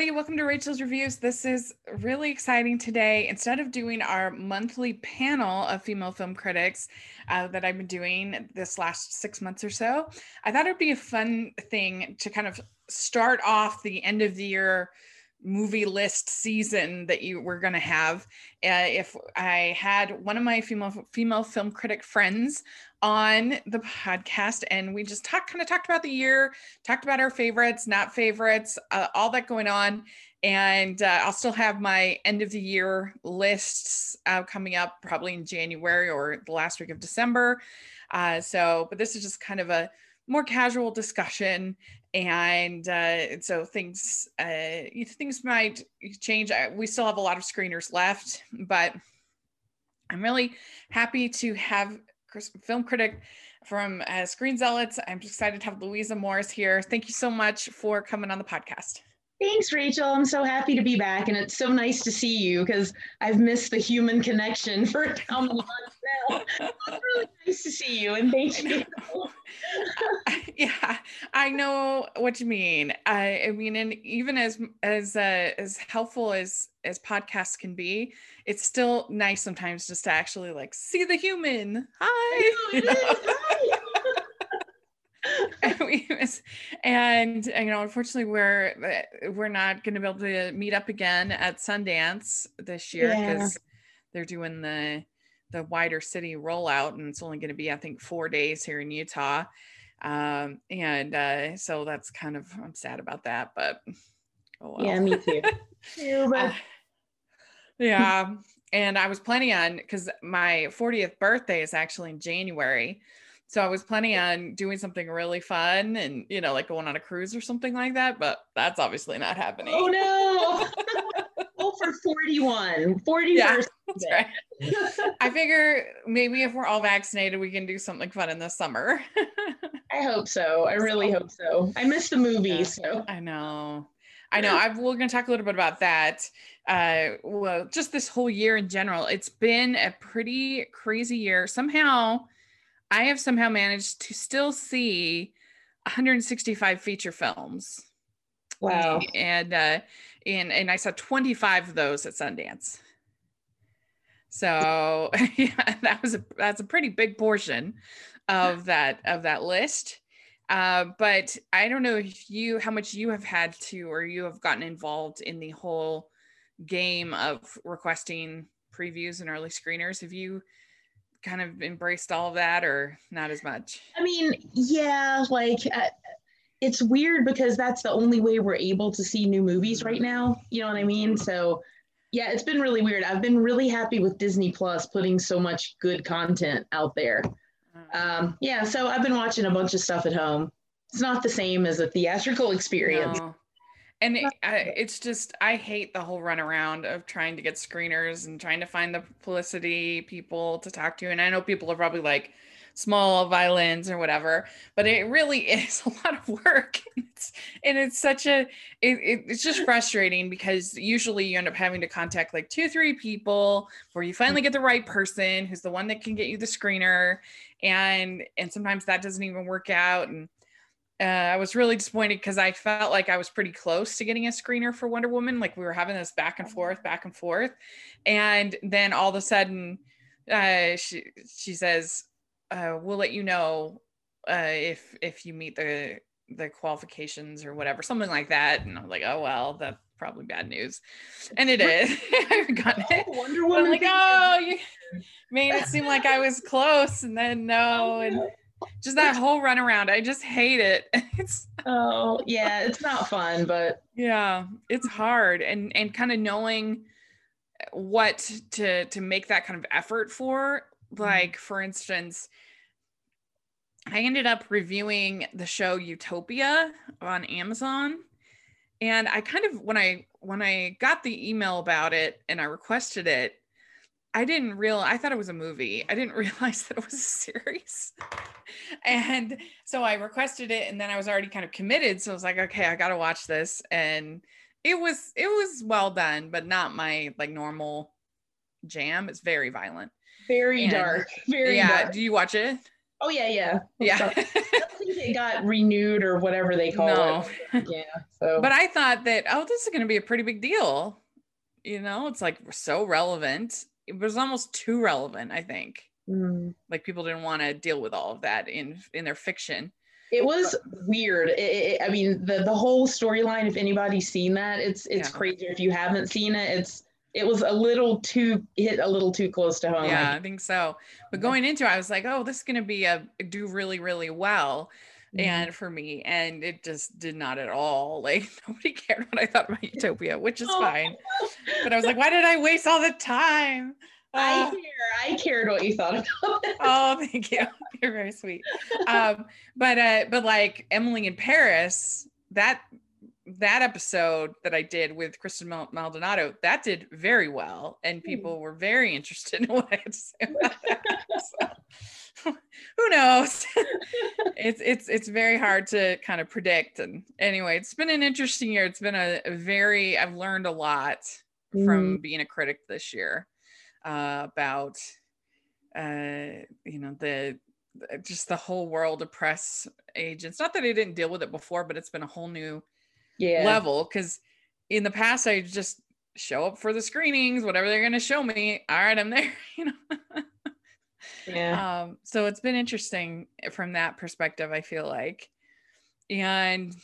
everybody. Welcome to Rachel's Reviews. This is really exciting today. Instead of doing our monthly panel of female film critics uh, that I've been doing this last six months or so, I thought it'd be a fun thing to kind of start off the end of the year movie list season that you were going to have uh, if i had one of my female female film critic friends on the podcast and we just talked kind of talked about the year talked about our favorites not favorites uh, all that going on. And uh, i'll still have my end of the year lists uh, coming up probably in january or the last week of december. Uh, so but this is just kind of a more casual discussion and uh, so things uh, things might change. We still have a lot of screeners left, but I'm really happy to have film critic from uh, Screen Zealots. I'm excited to have Louisa Morris here. Thank you so much for coming on the podcast. Thanks, Rachel. I'm so happy to be back, and it's so nice to see you because I've missed the human connection for how many months now. It's really nice to see you, and thank you. yeah, I know what you mean. I, I mean, and even as as uh, as helpful as as podcasts can be, it's still nice sometimes just to actually like see the human. Hi. You know? Hi. and, we and, and you know unfortunately we're we're not going to be able to meet up again at Sundance this year because yeah. they're doing the the wider city rollout and it's only going to be I think four days here in Utah um, and uh, so that's kind of I'm sad about that but oh well. yeah me too uh, yeah and I was planning on because my 40th birthday is actually in January so I was planning on doing something really fun and, you know, like going on a cruise or something like that, but that's obviously not happening. Oh no. oh, for 41, 40 yeah, that's right. I figure maybe if we're all vaccinated, we can do something fun in the summer. I hope so. I really so, hope so. I miss the movies. Yeah, so I know. I know. I, we're going to talk a little bit about that. Uh, well, just this whole year in general, it's been a pretty crazy year. Somehow, I have somehow managed to still see 165 feature films. Wow. And uh and and I saw 25 of those at Sundance. So yeah, that was a that's a pretty big portion of that of that list. Uh, but I don't know if you how much you have had to or you have gotten involved in the whole game of requesting previews and early screeners. Have you kind of embraced all of that or not as much? I mean, yeah, like uh, it's weird because that's the only way we're able to see new movies right now. You know what I mean? So, yeah, it's been really weird. I've been really happy with Disney Plus putting so much good content out there. Um, yeah, so I've been watching a bunch of stuff at home. It's not the same as a theatrical experience. No and it, it's just i hate the whole runaround of trying to get screeners and trying to find the publicity people to talk to. And i know people are probably like small violins or whatever but it really is a lot of work. And it's, and it's such a it, it, it's just frustrating because usually you end up having to contact like two three people before you finally get the right person who's the one that can get you the screener. And and sometimes that doesn't even work out. And uh, I was really disappointed because I felt like I was pretty close to getting a screener for Wonder Woman. Like we were having this back and oh, forth, back and forth, and then all of a sudden, uh, she she says, uh, "We'll let you know uh, if if you meet the the qualifications or whatever, something like that." And I'm like, "Oh well, that's probably bad news," and it is. I haven't gotten it. Oh, Wonder Woman. I'm like, "Oh, you made it seem like I was close, and then no." And just that whole runaround. I just hate it. It's oh yeah, it's not fun, but yeah, it's hard and and kind of knowing what to to make that kind of effort for. Mm-hmm. Like for instance, I ended up reviewing the show Utopia on Amazon. And I kind of when I when I got the email about it and I requested it, I didn't real I thought it was a movie. I didn't realize that it was a series. and so I requested it and then I was already kind of committed. So I was like, okay, I gotta watch this. And it was it was well done, but not my like normal jam. It's very violent. Very and, dark. Very yeah. Dark. Do you watch it? Oh yeah, yeah. Yeah. I don't think it got renewed or whatever they call No. it. Yeah. So but I thought that, oh, this is going to be a pretty big deal. You know, it's like so relevant. It was almost too relevant, I think. Mm. Like people didn't want to deal with all of that in in their fiction. it was weird. It, it, I mean, the the whole storyline. If anybody's seen that, it's it's Yeah. crazy. If you haven't seen it, it's it was a little too hit a little too close to home. yeah, I think so. But going into it, I was like, oh, this is going to be a do really, really well. Mhm. And for me, and it just did not at all. Like nobody cared what I thought about Utopia, which is Oh. fine. But I was like, why did I waste all the time? I Ah. care. I cared what you thought about it. oh thank you you're very sweet um but uh but like emily in paris that that episode that i did with kristen maldonado that did very well and people were very interested in what i had to say about that who knows? It's it's it's very hard to kind of predict and anyway it's been an interesting year. It's been a, a very i've learned a lot from being a critic this year uh, about uh, you know the the- just the whole world of press agents. Not that i didn't deal with it before but it's been a whole new Yeah. level because in the past i just show up for the screenings whatever they're going to show me all right i'm there you know Yeah. um, so it's been interesting from that perspective, I feel like. And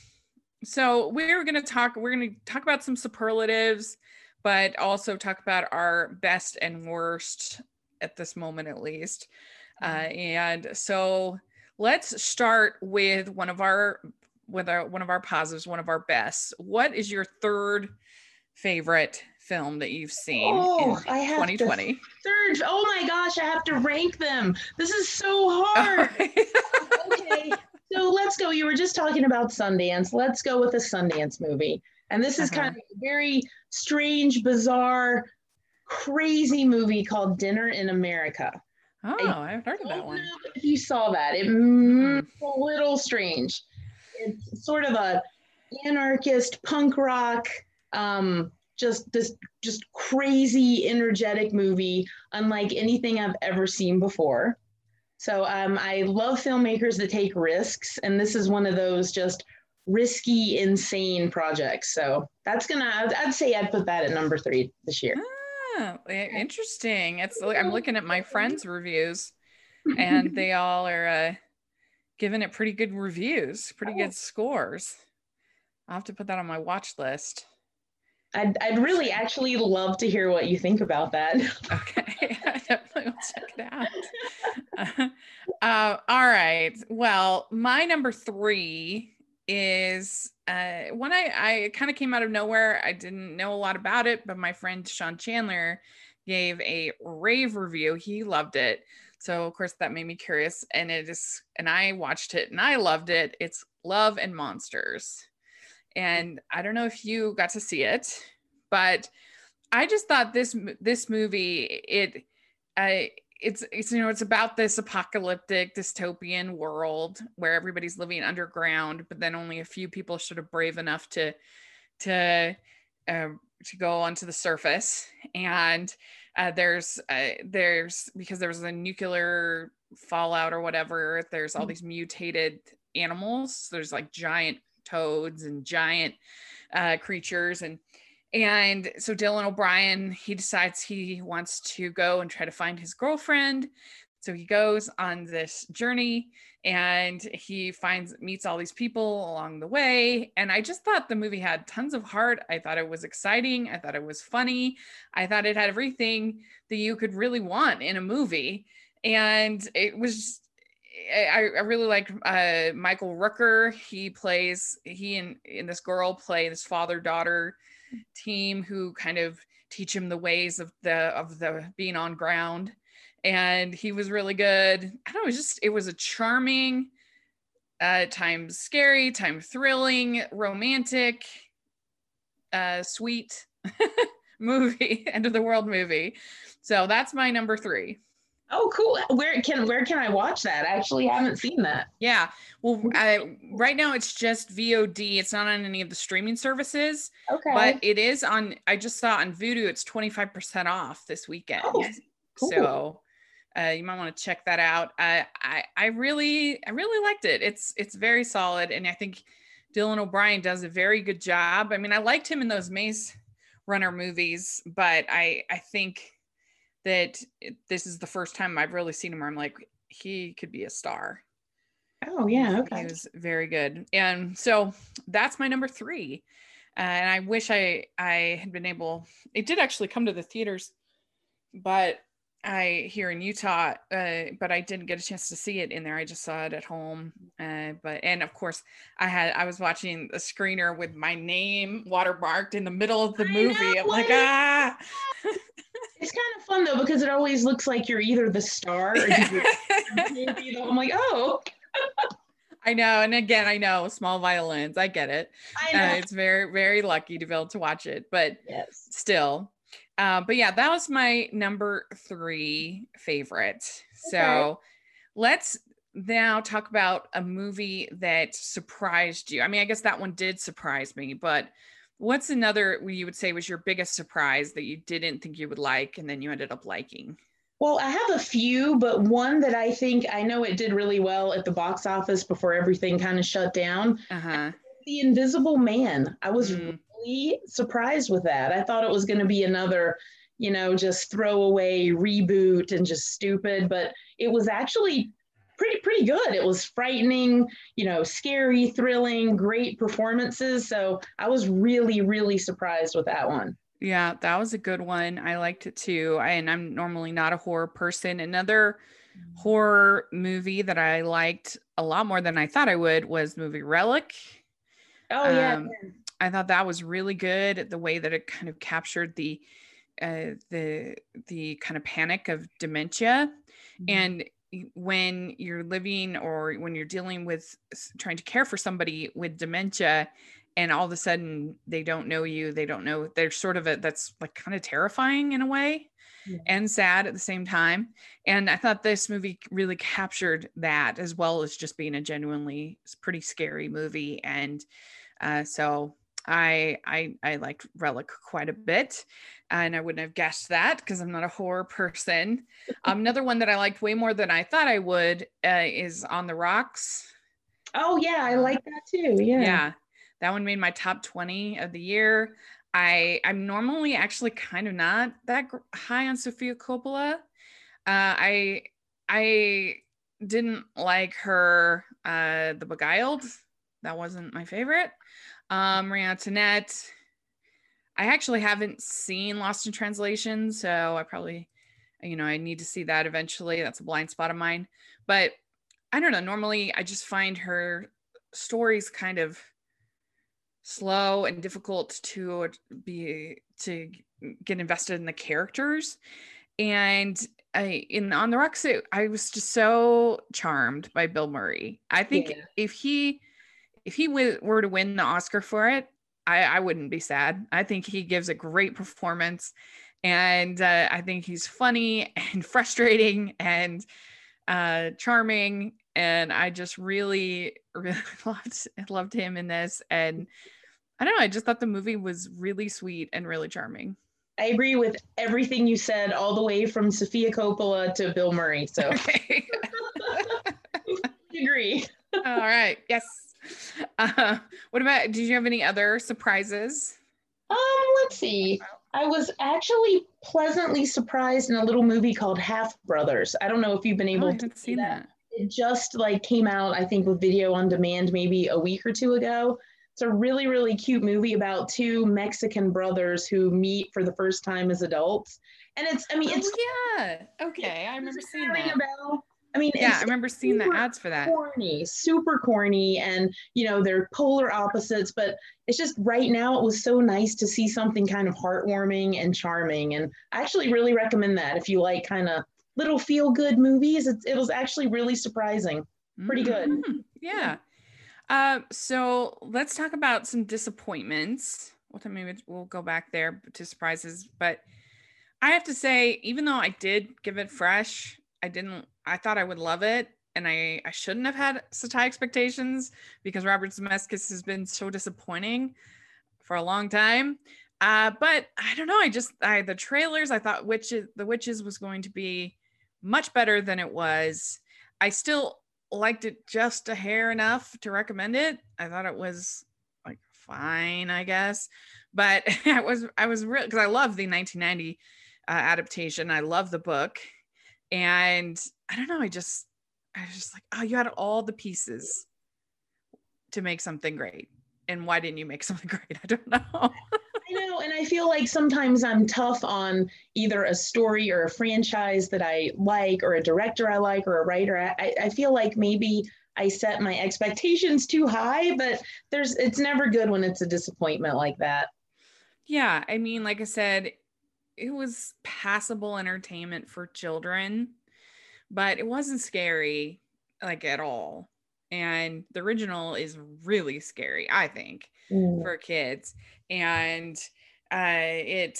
so we're going to talk, we're going to talk about some superlatives, but also talk about our best and worst at this moment, at least. Uh, and so let's start with one of our with our one of our positives, one of our best. What is your third favorite film that you've seen Oh, in I have to 2020? Third. Oh my gosh, I have to rank them. This is so hard. okay, so let's go. You were just talking about Sundance. Let's go with a Sundance movie. And this is Uh-huh. kind of a very strange, bizarre, crazy movie called Dinner in America. oh, I've heard of that one. if you saw that. It mm, it's a little strange. It's sort of a anarchist punk rock, um, just this just crazy energetic movie, unlike anything I've ever seen before. So um, I love filmmakers that take risks, and this is one of those just risky, insane projects. So that's gonna I'd, I'd say I'd put that at number three this year. Ah, interesting. It's I'm looking at my friends' reviews, and they all are uh, giving it pretty good reviews, pretty Oh. good scores. I'll have to put that on my watch list. I'd, I'd really actually love to hear what you think about that. Okay, I definitely will check it out. uh, all right. Well, my number three is uh, one I, I kind of came out of nowhere. I didn't know a lot about it, but my friend Sean Chandler gave a rave review. He loved it. So of course that made me curious, and it is, and I watched it and I loved it. It's Love and Monsters, and I don't know if you got to see it, but I just thought this this movie it I it's it's you know it's about this apocalyptic dystopian world where everybody's living underground but then only a few people sort of brave enough to to uh, to go onto the surface and uh, there's uh, there's because there was a nuclear fallout or whatever there's all Mhm. these mutated animals there's like giant toads and giant uh, creatures and and so Dylan O'Brien, he decides he wants to go and try to find his girlfriend. So he goes on this journey and he finds meets all these people along the way. And I just thought the movie had tons of heart. I thought it was exciting. I thought it was funny. I thought it had everything that you could really want in a movie. And it was I, I really like uh, Michael Rooker. He plays he and, and this girl play this father daughter team who kind of teach him the ways of the of the being on ground. And he was really good. I don't know it was just it was a charming uh times scary time thrilling romantic uh sweet movie end of the world movie. So that's my number three Oh, cool. Where can where can I watch that? I actually haven't seen that. yeah well I, right now it's just vod it's not on any of the streaming services Okay. but it is on i just saw on Vudu. it's 25% off this weekend Oh, cool. so Uh, you might want to check that out. Uh, I I really I really liked it. It's it's very solid, and I think Dylan O'Brien does a very good job. I mean, I liked him in those Maze Runner movies, but I I think that this is the first time I've really seen him where I'm like he could be a star. Oh yeah, okay. He was very good, and so that's my number three. Uh, and I wish I I had been able. It did actually come to the theaters, but I here in Utah, uh, but I didn't get a chance to see it in there. I just saw it at home. Uh, but and of course, I had I was watching the screener with my name watermarked in the middle of the I movie. know, I'm like- ah. It's kind of fun though because it always looks like you're either the star or you're I'm like, oh, I know, and again, I know small violins. I get it. I Uh, know. it's very very lucky to be able to watch it, but yes. still. Uh, but yeah, that was my number three favorite. So let's now talk about a movie that surprised you. I mean, I guess that one did surprise me, but what's another you would say was your biggest surprise that you didn't think you would like and then you ended up liking? Well, I have a few, but one that I think I know it did really well at the box office before everything kind of shut down. Uh-huh. The Invisible Man. I was Mm. really surprised with that. I thought it was going to be another, you know, just throwaway reboot and just stupid, but it was actually pretty pretty good. It was frightening, you know, scary, thrilling, great performances. So I was really really surprised with that one. Yeah, that was a good one. I liked it too. I, and I'm normally not a horror person. Another horror movie that I liked a lot more than I thought I would was movie Relic. Oh yeah. Um, I thought that was really good. The way that it kind of captured the uh, the the kind of panic of dementia, Mhm. and when you're living or when you're dealing with trying to care for somebody with dementia, and all of a sudden they don't know you, they don't know. They're sort of a that's like kind of terrifying in a way Yeah. and sad at the same time. And I thought this movie really captured that as well as just being a genuinely pretty scary movie. And uh, so I I I liked Relic quite a bit, and I wouldn't have guessed that because I'm not a horror person. um, another one that I liked way more than I thought I would uh, is On the Rocks. Oh yeah, I like that too. Yeah. Yeah, that one made my top 20 of the year. I I'm normally actually kind of not that gr- high on Sofia Coppola. Uh, I I didn't like her uh, The Beguiled. That wasn't my favorite. Um, Marie Antoinette. I actually haven't seen Lost in Translation, so I probably, you know, I need to see that eventually. That's a blind spot of mine. But I don't know. Normally, I just find her stories kind of slow and difficult to be to get invested in the characters and I, in on the rocks i was just so charmed by bill murray i think Yeah. if he if he w- were to win the oscar for it I, I wouldn't be sad. I think he gives a great performance and uh, i think he's funny and frustrating and uh, charming and i just really really loved loved him in this and i don't know i just thought the movie was really sweet and really charming. I agree with everything you said, all the way from Sofia Coppola to Bill Murray. So. Okay. I agree. all right. Yes uh, what about did you have any other surprises Um, let's see. I was actually pleasantly surprised in a little movie called Half Brothers. I don't know if you've been oh, able i to see that. that It just like came out, I think, with video on demand maybe a week or two ago. It's a really, really cute movie about two Mexican brothers who meet for the first time as adults. And it's, I mean, it's oh, yeah okay i remember seeing that a bell? I mean, yeah i remember seeing the ads for that corny, super corny, and you know they're polar opposites. But it's just right now it was so nice to see something kind of heartwarming and charming, and I actually really recommend that if you like kind of little feel good movies. It's, it was actually really surprising. Pretty good. Mhm. Yeah. Uh, so let's talk about some disappointments. Well, maybe we'll go back there to surprises. But I have to say, even though I did give it fresh, I didn't. I thought I would love it, and I I shouldn't have had such high expectations because Robert Zemeckis has been so disappointing for a long time. Uh, but I don't know. I just I the trailers. I thought witches the witches was going to be much better than it was. I still liked it just a hair enough to recommend it. I thought it was like fine, I guess. But I was I was real because I love the 1990 uh, adaptation. I love the book, and I don't know. I just I was just like, oh, you had all the pieces to make something great, and why didn't you make something great? I don't know. I know, and I feel like sometimes I'm tough on either a story or a franchise that I like, or a director I like, or a writer. I, I feel like maybe I set my expectations too high, but there's it's never good when it's a disappointment like that. Yeah, I mean, like I said, it was passable entertainment for children, but it wasn't scary like at all. And the original is really scary, I think, mm. for kids. And uh it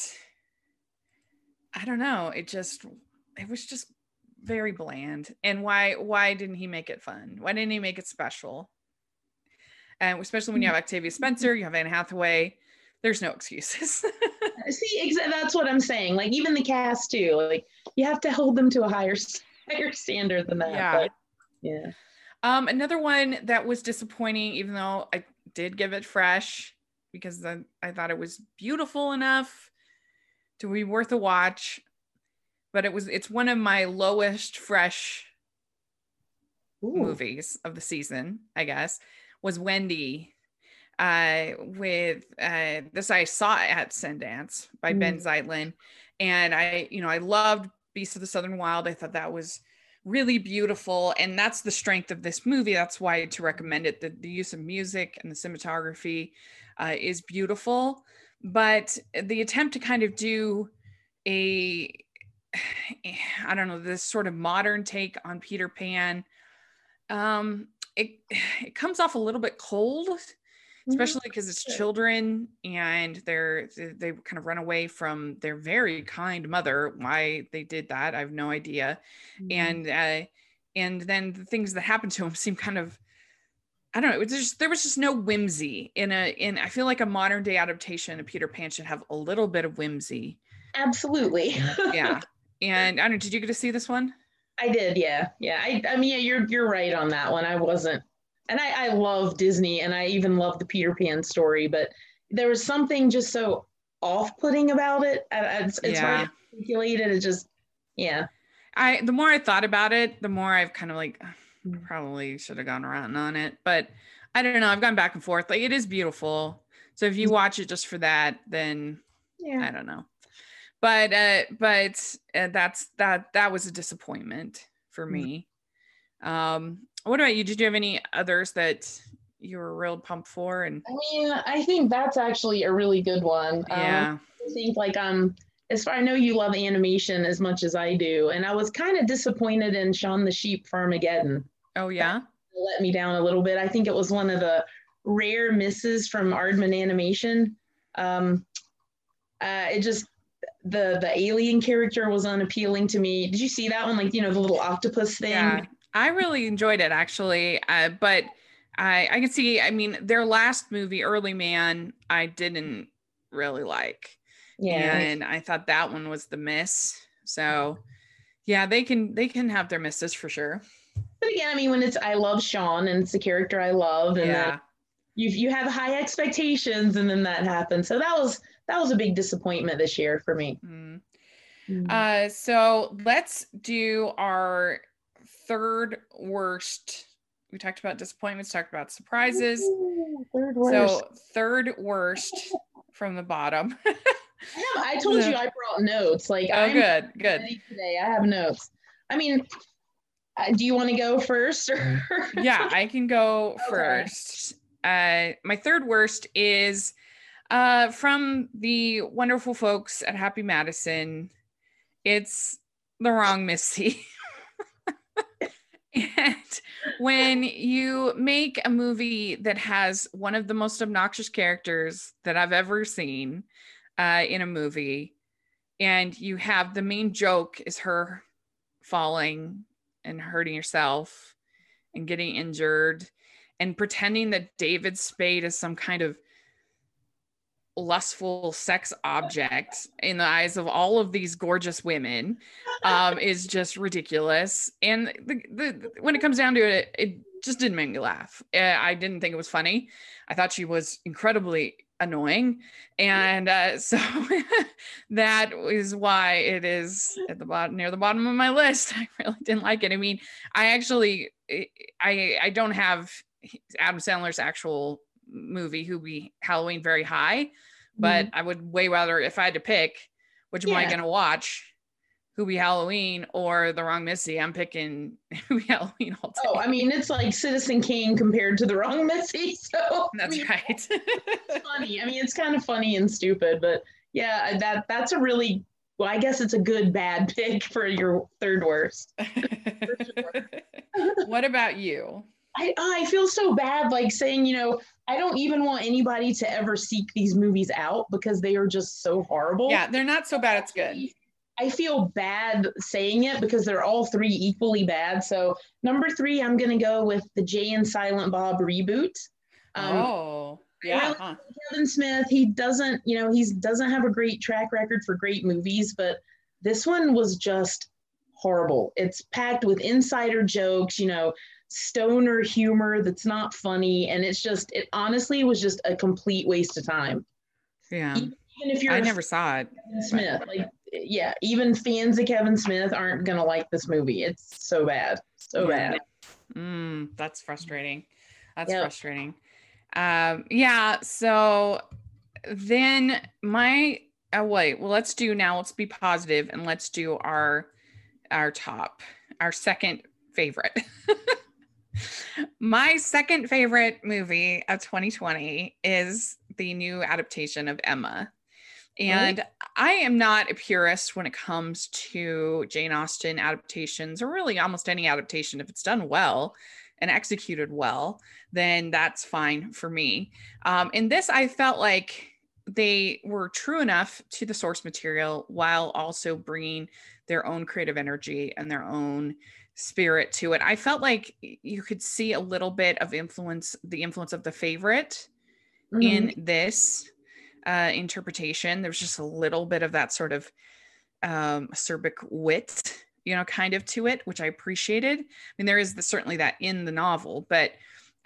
I don't know, it just it was just very bland. And why why didn't he make it fun? Why didn't he make it special? And especially when you have Octavia Spencer, you have Anne Hathaway, there's no excuses. See, exa- that's what I'm saying. Like even the cast too. Like you have to hold them to a higher higher standard than that. Yeah. But, yeah. Um, another one that was disappointing, even though I did give it fresh because the, I thought it was beautiful enough to be worth a watch, but it was it's one of my lowest fresh Ooh. movies of the season, I guess, was Wendy uh, with uh, this I saw at Sundance by mm. Ben Zeitlin, and I, you know, I loved Beast of the Southern Wild. I thought that was really beautiful, and that's the strength of this movie. That's why to recommend it. The, the use of music and the cinematography uh, is beautiful, but the attempt to kind of do a, I don't know, this sort of modern take on Peter Pan. Um, it it comes off a little bit cold. Especially because it's children and they're they kind of run away from their very kind mother why they did that i have no idea mm-hmm. and uh and then the things that happen to him seem kind of I don't know. It was just there was just no whimsy in a in. I feel like a modern day adaptation of Peter Pan should have a little bit of whimsy. Absolutely. yeah. And I don't. know, Did you get to see this one? I did. Yeah. Yeah. I. I mean, yeah. You're you're right on that one. I wasn't and I, I love Disney and I even love the Peter Pan story, but there was something just so off-putting about it. It's, it's yeah. hard to articulate it. It just, yeah. I the more I thought about it, the more I've kind of like probably should have gone around on it, but I don't know. I've gone back and forth. Like it is beautiful. So if you mm. watch it just for that, then yeah. I don't know. But uh, but uh, that's that that was a disappointment for mm. me. Um, what about you? Did you have any others that you were real pumped for? And I mean, I think that's actually a really good one. Um, yeah. Um, I think like um as far I know you love animation as much as I do, and I was kind of disappointed in Shaun the Sheep Farmageddon. Oh yeah. let me down a little bit. I think it was one of the rare misses from Aardman Animation. Um, uh, it just the the alien character was unappealing to me. Did you see that one? Like you know the little octopus thing. Yeah, I really enjoyed it actually, uh, but I I can see. I mean, their last movie, Early Man, I didn't really like. Yeah, and I thought that one was the miss. So, yeah, they can they can have their misses for sure. But again, I mean, when it's I love Shaun and it's a character I love, and yeah. you you have high expectations, and then that happens. So that was that was a big disappointment this year for me. Mm. Mm. Uh, so let's do our third worst. We talked about disappointments, talked about surprises. Ooh, third worst. So third worst from the bottom. yeah, I told you I brought notes. Like, oh, I'm good, good. Today, I have notes. I mean, uh, do you want to go first? Or? yeah, I can go okay. first. Uh, my third worst is uh, from the wonderful folks at Happy Madison. It's the wrong Missy. And when you make a movie that has one of the most obnoxious characters that I've ever seen uh, in a movie, and you have the main joke is her falling and hurting herself and getting injured and pretending that David Spade is some kind of lustful sex object in the eyes of all of these gorgeous women um, is just ridiculous. And the, the, when it comes down to it, it just didn't make me laugh. Eh, I didn't think it was funny. I thought she was incredibly annoying. And uh, so that is why it is at the bottom near the bottom of my list. I really didn't like it. I mean, I actually eh, I I don't have Adam Sandler's actual movie Hubie Halloween very high, but mm-hmm. I would way rather if I had to pick which yeah. am I gonna watch? Hubie Halloween or The Wrong Missy. I'm picking Hubie Halloween all day. Oh, I mean, it's like Citizen Kane compared to The Wrong Missy. So that's I mean, right. it's funny. I mean, it's kind of funny and stupid, but yeah, that that's a really well, I guess it's a good bad pick for your third worst. what about you? I, I feel so bad like saying, you know, I don't even want anybody to ever seek these movies out because they are just so horrible. Yeah, they're not so bad. It's good. I feel bad saying it because they're all three equally bad. So number three, I'm gonna go with the Jay and Silent Bob reboot. Um, oh, yeah. Really, huh. Kevin Smith, he doesn't, you know, he doesn't have a great track record for great movies, but this one was just horrible. It's packed with insider jokes, you know, stoner humor that's not funny, and it's just, it honestly was just a complete waste of time. Yeah. Even, if you're, I never saw it. Smith, like yeah, even fans of Kevin Smith aren't gonna like this movie. It's so bad, so yeah. bad. Mm, that's frustrating. That's yep. frustrating. Um, yeah. So then my oh wait, well let's do now. Let's be positive and let's do our our top, our second favorite. my second favorite movie of 2020 is the new adaptation of Emma and right. I am not a purist when it comes to Jane Austen adaptations or really almost any adaptation. If it's done well and executed well, then that's fine for me. Um, in this, I felt like they were true enough to the source material while also bringing their own creative energy and their own spirit to it. I felt like you could see a little bit of influence, the influence of the favorite mm-hmm. in this uh, interpretation. There's just a little bit of that sort of um, acerbic wit, you know, kind of to it, which I appreciated. I mean, there is the, certainly that in the novel, but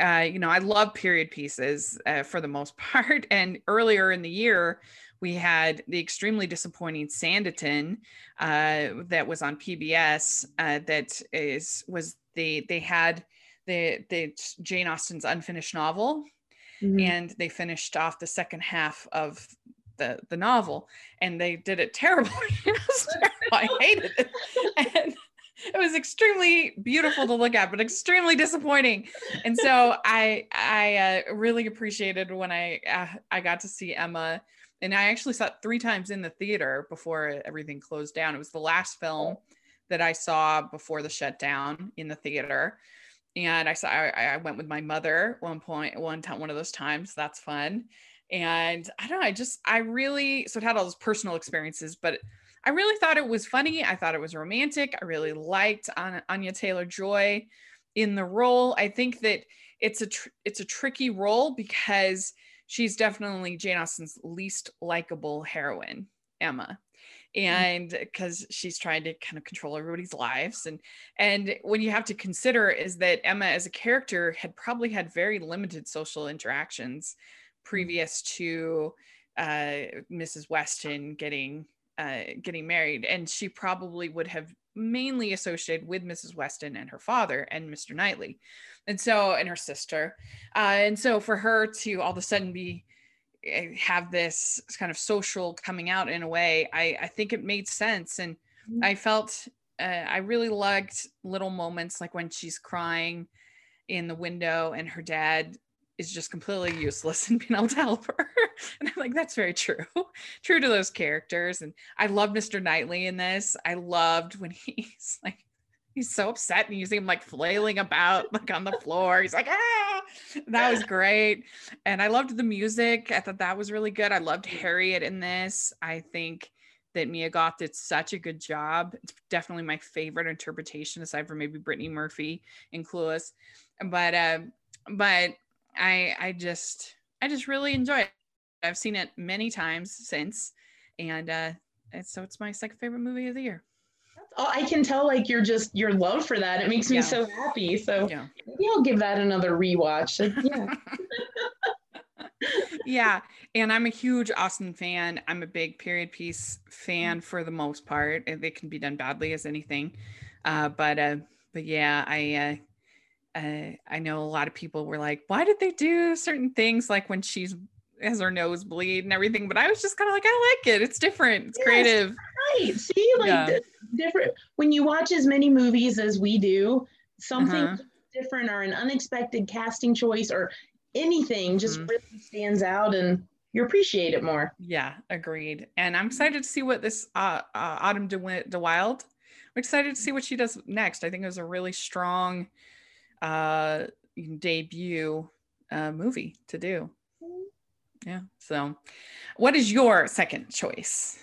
uh, you know, I love period pieces uh, for the most part. And earlier in the year, we had the extremely disappointing Sanditon uh, that was on PBS. Uh, that is was the they had the the Jane Austen's unfinished novel mm-hmm. and they finished off the second half of the the novel and they did it terribly i hated it and it was extremely beautiful to look at but extremely disappointing and so i i uh, really appreciated when i uh, i got to see emma and i actually saw it three times in the theater before everything closed down. It was the last film that i saw before the shutdown in the theater. And I saw I, I went with my mother one point one time one of those times. That's fun. And I don't know I just I really so it had all those personal experiences but I really thought it was funny. I thought it was romantic. I really liked Anya Taylor Joy in the role. I think that it's a tr- it's a tricky role because she's definitely Jane Austen's least likable heroine Emma. Mm. and because she's trying to kind of control everybody's lives. And and when you have to consider is that emma as a character had probably had very limited social interactions previous to uh, mrs weston getting uh, getting married. And she probably would have mainly associated with mrs weston and her father and mr knightley and so and her sister. Uh, and so for her to all of a sudden be Eh, have this kind of social coming out in a way i i think it made sense. And mm-hmm. i felt uh, i really liked little moments like when she's crying in the window and her dad is just completely useless in being able to help her. And i'm like that's very true. True to those characters. And i love mr knightley in this. I loved when he's like he's so upset and you see him like flailing about like on the floor. He's like ah! That was great. And i loved the music. I thought that was really good. I loved harriet in this. I think that mia goth did such a good job. It's definitely my favorite interpretation aside from maybe brittany murphy in clueless. But uh but i i just i just really enjoy it. I've seen it many times since, and uh, and so it's my second favorite movie of the year. Oh, I can tell like you're just your love for that. It makes me Yeah. so happy. So Yeah. maybe I'll give that another rewatch. Like, yeah. yeah and i'm a huge austen fan i'm a big period piece fan for the most part they can be done badly as anything uh, but uh, but yeah i uh, uh, i know a lot of people were like why did they do certain things like when she's has her nose bleed and everything but i was just kind of like i like it it's different it's Yes. creative Right. See, like Yeah. di- different when you watch as many movies as we do, something Uh-huh. different or an unexpected casting choice or anything just Mhm. really stands out and you appreciate it more. yeah agreed and i'm excited to see what this uh, uh autumn De- DeWilde i'm excited to see what she does next i think it was a really strong uh debut uh movie to do yeah so what is your second choice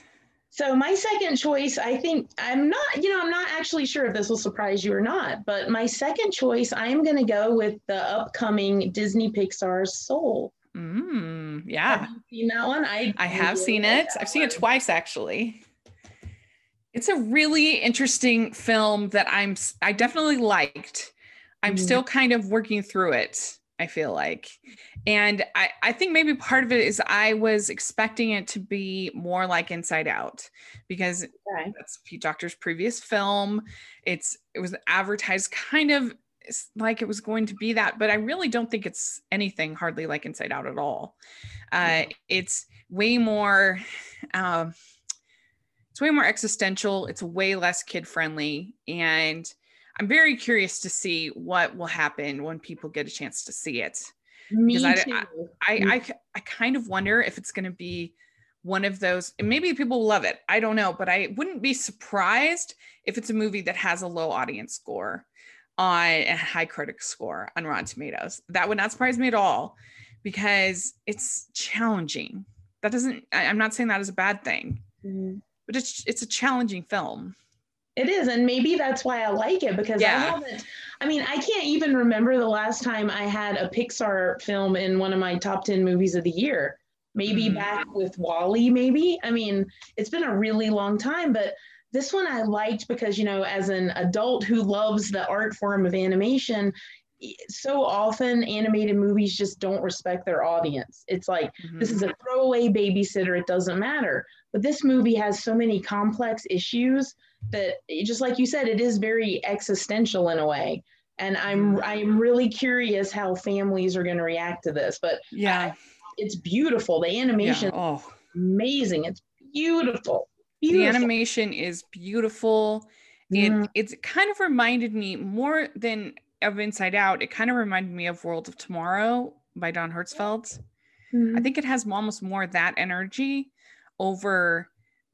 So my second choice, I think I'm not, you know, I'm not actually sure if this will surprise you or not, but my second choice, I am going to go with the upcoming Disney Pixar's Soul. mm, yeah Have you seen that one? I I have seen like it. I've seen it twice actually. It's a really interesting film that I'm I definitely liked. I'm Mhm. still kind of working through it, I feel like. And I I think maybe part of it is I was expecting it to be more like Inside Out because Okay. that's Pete Docter's previous film. It's it was advertised kind of like it was going to be that, but I really don't think it's anything hardly like Inside Out at all. Uh, it's way more. Um, it's way more existential. It's way less kid friendly, and I'm very curious to see what will happen when people get a chance to see it. Me Because I- too. I, Mm. I, I kind of wonder if it's going to be one of those, and maybe people will love it. I don't know, but I wouldn't be surprised if it's a movie that has a low audience score on a high critic score on Rotten Tomatoes. That would not surprise me at all because it's challenging. That doesn't, I, I'm not saying that is a bad thing, Mhm. but it's it's a challenging film. It is, and maybe that's why I like it because I haven't. I mean, I can't even remember the last time I had a Pixar film in one of my top ten movies of the year. Maybe Mhm. back with WALL-E. Maybe. I mean, it's been a really long time, but this one I liked because you know, as an adult who loves the art form of animation. So often animated movies just don't respect their audience. It's like this Mhm. is a throwaway babysitter it doesn't matter but this movie has so many complex issues that just like you said it is very existential in a way and i'm Mhm. i'm really curious how families are going to react to this but yeah, it's beautiful the yeah. animation Oh, amazing it's beautiful the animation is beautiful. it Mhm. it's kind of reminded me more than of Inside Out. It kind of reminded me of World of Tomorrow by Don Hertzfeldt. I Mhm. think it has almost more of that energy over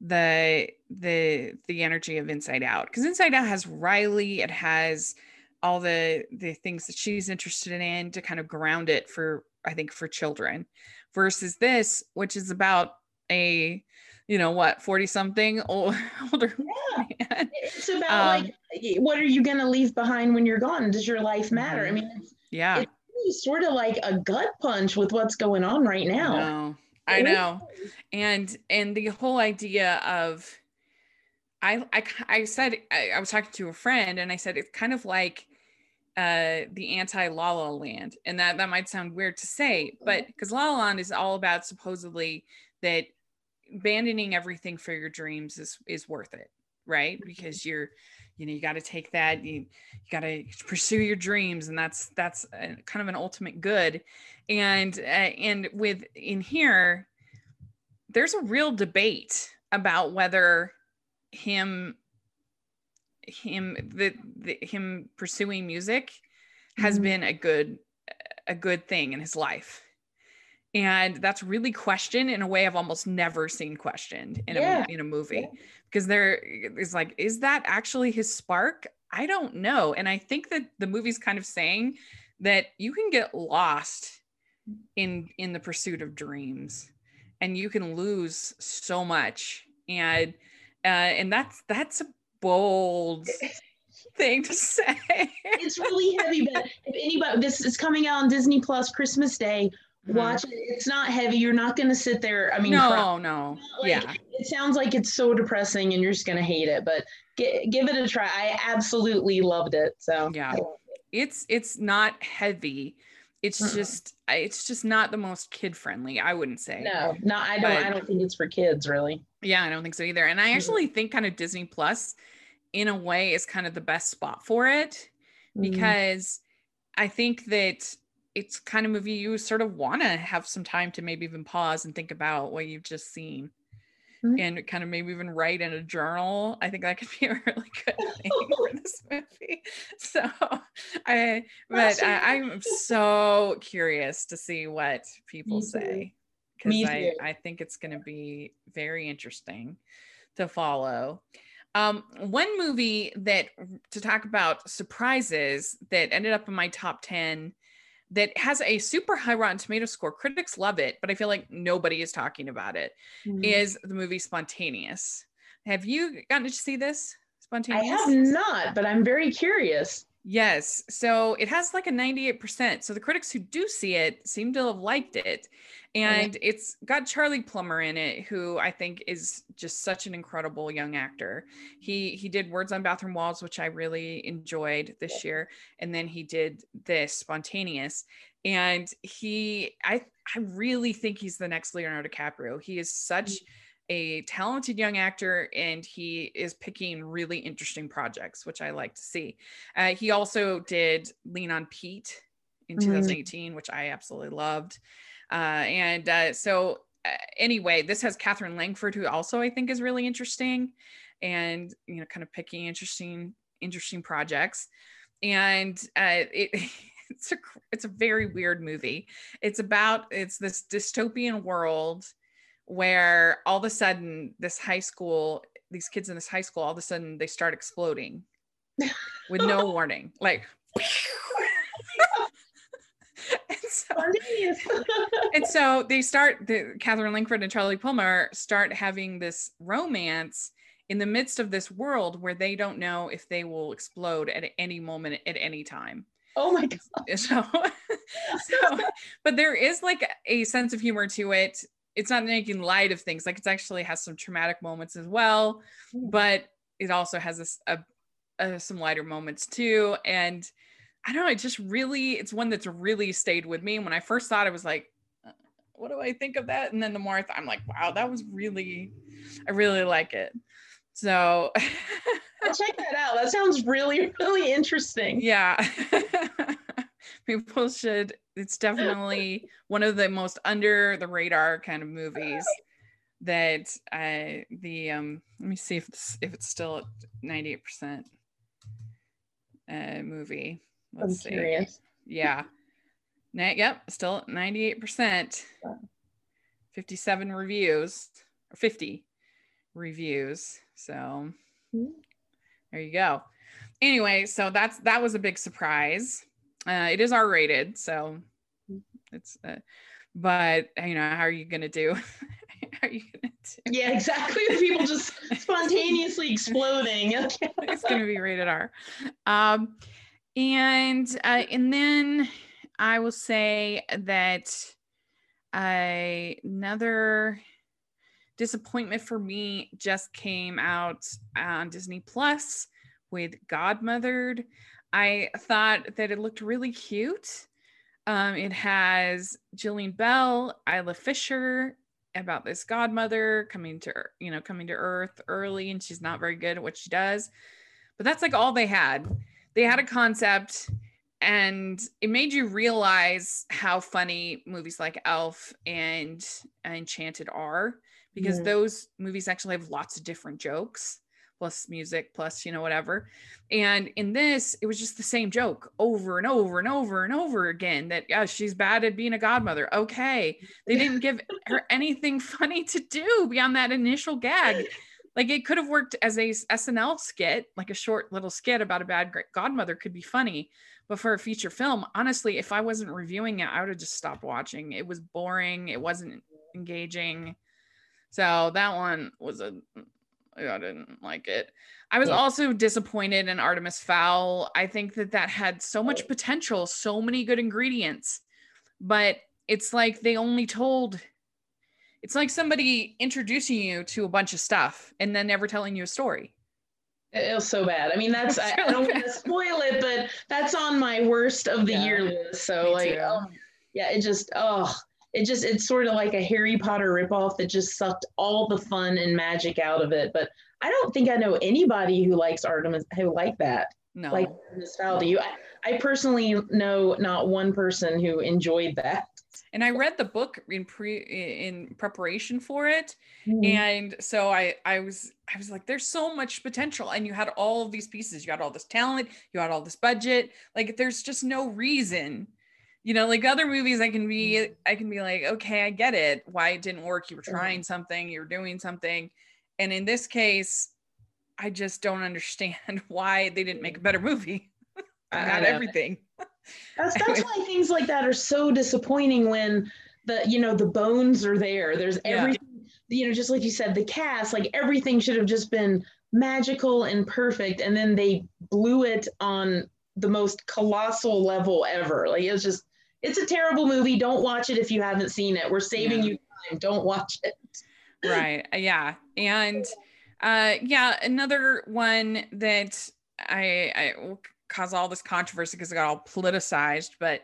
the the the energy of Inside Out because Inside Out has Riley. It has all the the things that she's interested in to kind of ground it for I think for children versus this which is about a you know what 40 something old, older Yeah. man it's about Um, like what are you going to leave behind when you're gone does your life matter i Mhm. mean it's yeah It- it's sort of like a gut punch with what's going on right now. I know. And and the whole idea of I I, I, said I was talking to a friend and I said it's kind of like uh the anti La La Land. And that that might sound weird to say mm-hmm. but because La La Land is all about supposedly that abandoning everything for your dreams is is worth it right? Mm-hmm. Because you're you know you got to take that you, you got to pursue your dreams and that's that's a, kind of an ultimate good and uh, and with in here there's a real debate about whether him him the, the him pursuing music has Mhm. been a good a good thing in his life and that's really questioned in a way I've almost never seen questioned in Yeah. a in a movie Yeah. because there is like is that actually his spark I don't know and I think that the movie's kind of saying that you can get lost in in the pursuit of dreams and you can lose so much and uh and that's that's a bold thing to say it's really heavy but if anybody this is coming out on disney plus christmas day Mhm. Watch it. It's not heavy. You're not going to sit there. I mean, no, cry. no. Like, yeah. It sounds like it's so depressing and you're just going to hate it, but gi- give it a try. I absolutely loved it. So, Yeah. I loved It's it's not heavy. It's Mm-mm. just it's just not the most kid friendly, I wouldn't say. no, no, I don't. But- I don't think it's for kids, really. Yeah, I don't think so either. And I actually think kind of Disney Plus in a way is kind of the best spot for it Mm. because I think that it's kind of movie you sort of want to have some time to maybe even pause and think about what you've just seen Mhm. and kind of maybe even write in a journal. I think that could be a really good thing for this movie. So I but I, I'm so curious to see what people say because I. I think it's going to be very interesting to follow. Um, one movie that to talk about surprises that ended up in my top 10 that has a super high Rotten Tomato score. Critics love it, but I feel like nobody is talking about it. Mm. Is the movie Spontaneous. Have you gotten to see this? Spontaneous? I have not, but I'm very curious. Yes. So it has like a 98%. So the critics who do see it seem to have liked it. And it's got Charlie Plummer in it, who I think is just such an incredible young actor. He he did Words on Bathroom Walls, which I really enjoyed this year. And then he did this Spontaneous. And he I I really think he's the next Leonardo DiCaprio. He is such mm. A talented young actor and he is picking really interesting projects which i like to see. Uh, he also did lean on pete in Mhm. 2018 which i absolutely loved. Uh, and uh, so uh, anyway this has katherine langford who also i think is really interesting and you know kind of picking interesting interesting projects. And uh, it it's a it's a very weird movie. It's about it's this dystopian world where all of a sudden this high school these kids in this high school all of a sudden they start exploding with no warning like and so, and so they start the katherine langford and charlie plummer start having this romance in the midst of this world where they don't know if they will explode at any moment at any time oh my god. so so but there is like a sense of humor to it it's not making light of things like it actually has some traumatic moments as well Mm. but it also has this a, a, some lighter moments too and i don't know it just really it's one that's really stayed with me and when i first thought it was like uh, what do i think of that and then the more I th- i'm like wow that was really i really like it so check that out. That sounds really, really interesting. yeah people should it's definitely one of the most under the radar kind of movies that uh the um let me see if it's if it's still at 98 percent uh movie. I'm let's see. curious. yeah. Na- yep still at 98 percent. 57 reviews or 50 reviews so Hmm. there you go. Anyway so that's that was a big surprise uh it is r rated so it's uh, but you know how are you gonna do how are you gonna do Yeah, exactly. People just spontaneously exploding. Okay. it's gonna be rated r um and uh and then i will say that I another disappointment for me just came out on disney plus with godmothered i thought that it looked really cute um, it has Jillian Bell, Isla Fisher about this godmother coming to you know coming to Earth early, and she's not very good at what she does. But that's like all they had. They had a concept, and it made you realize how funny movies like Elf and Enchanted are, because Mhm. those movies actually have lots of different jokes plus music plus you know whatever. And in this it was just the same joke over and over and over and over again that yeah she's bad at being a godmother. Okay. They didn't give her anything funny to do beyond that initial gag. Like it could have worked as a snl skit like a short little skit about a bad godmother could be funny. But for a feature film honestly if i wasn't reviewing it i would have just stopped watching. It was boring. It wasn't engaging. So that one was a I didn't like it. I was Yeah. also disappointed in Artemis Fowl. I think that that had so much potential, so many good ingredients, but it's like they only told it's like somebody introducing you to a bunch of stuff and then never telling you a story. It was so bad. I mean, that's I, I, don't want to spoil it, but that's on my worst of the yeah, year list. So like, oh, yeah, it just oh, it just it's sort of like a Harry Potter ripoff that just sucked all the fun and magic out of it. But I don't think I know anybody who likes Artemis who like that. No, like Artemis Fowl. Do you? I, I personally know not one person who enjoyed that and I read the book in pre in preparation for it, mm-hmm. and so I I was I was like, there's so much potential, and you had all of these pieces, you had all this talent, you had all this budget, like there's just no reason, you know, like other movies, I can be mm-hmm. I can be like, okay, I get it, why it didn't work, you were trying something, you were doing something, and in this case, I just don't understand why they didn't make a better movie. Not everything. That's that's why things like that are so disappointing when the you know the bones are there. There's everything yeah. you know, just like you said, the cast, like everything should have just been magical and perfect, and then they blew it on the most colossal level ever. Like it's just it's a terrible movie. Don't watch it if you haven't seen it. We're saving yeah. you time. Don't watch it. Right. Yeah. And uh yeah, another one that I I cause all this controversy because it got all politicized. But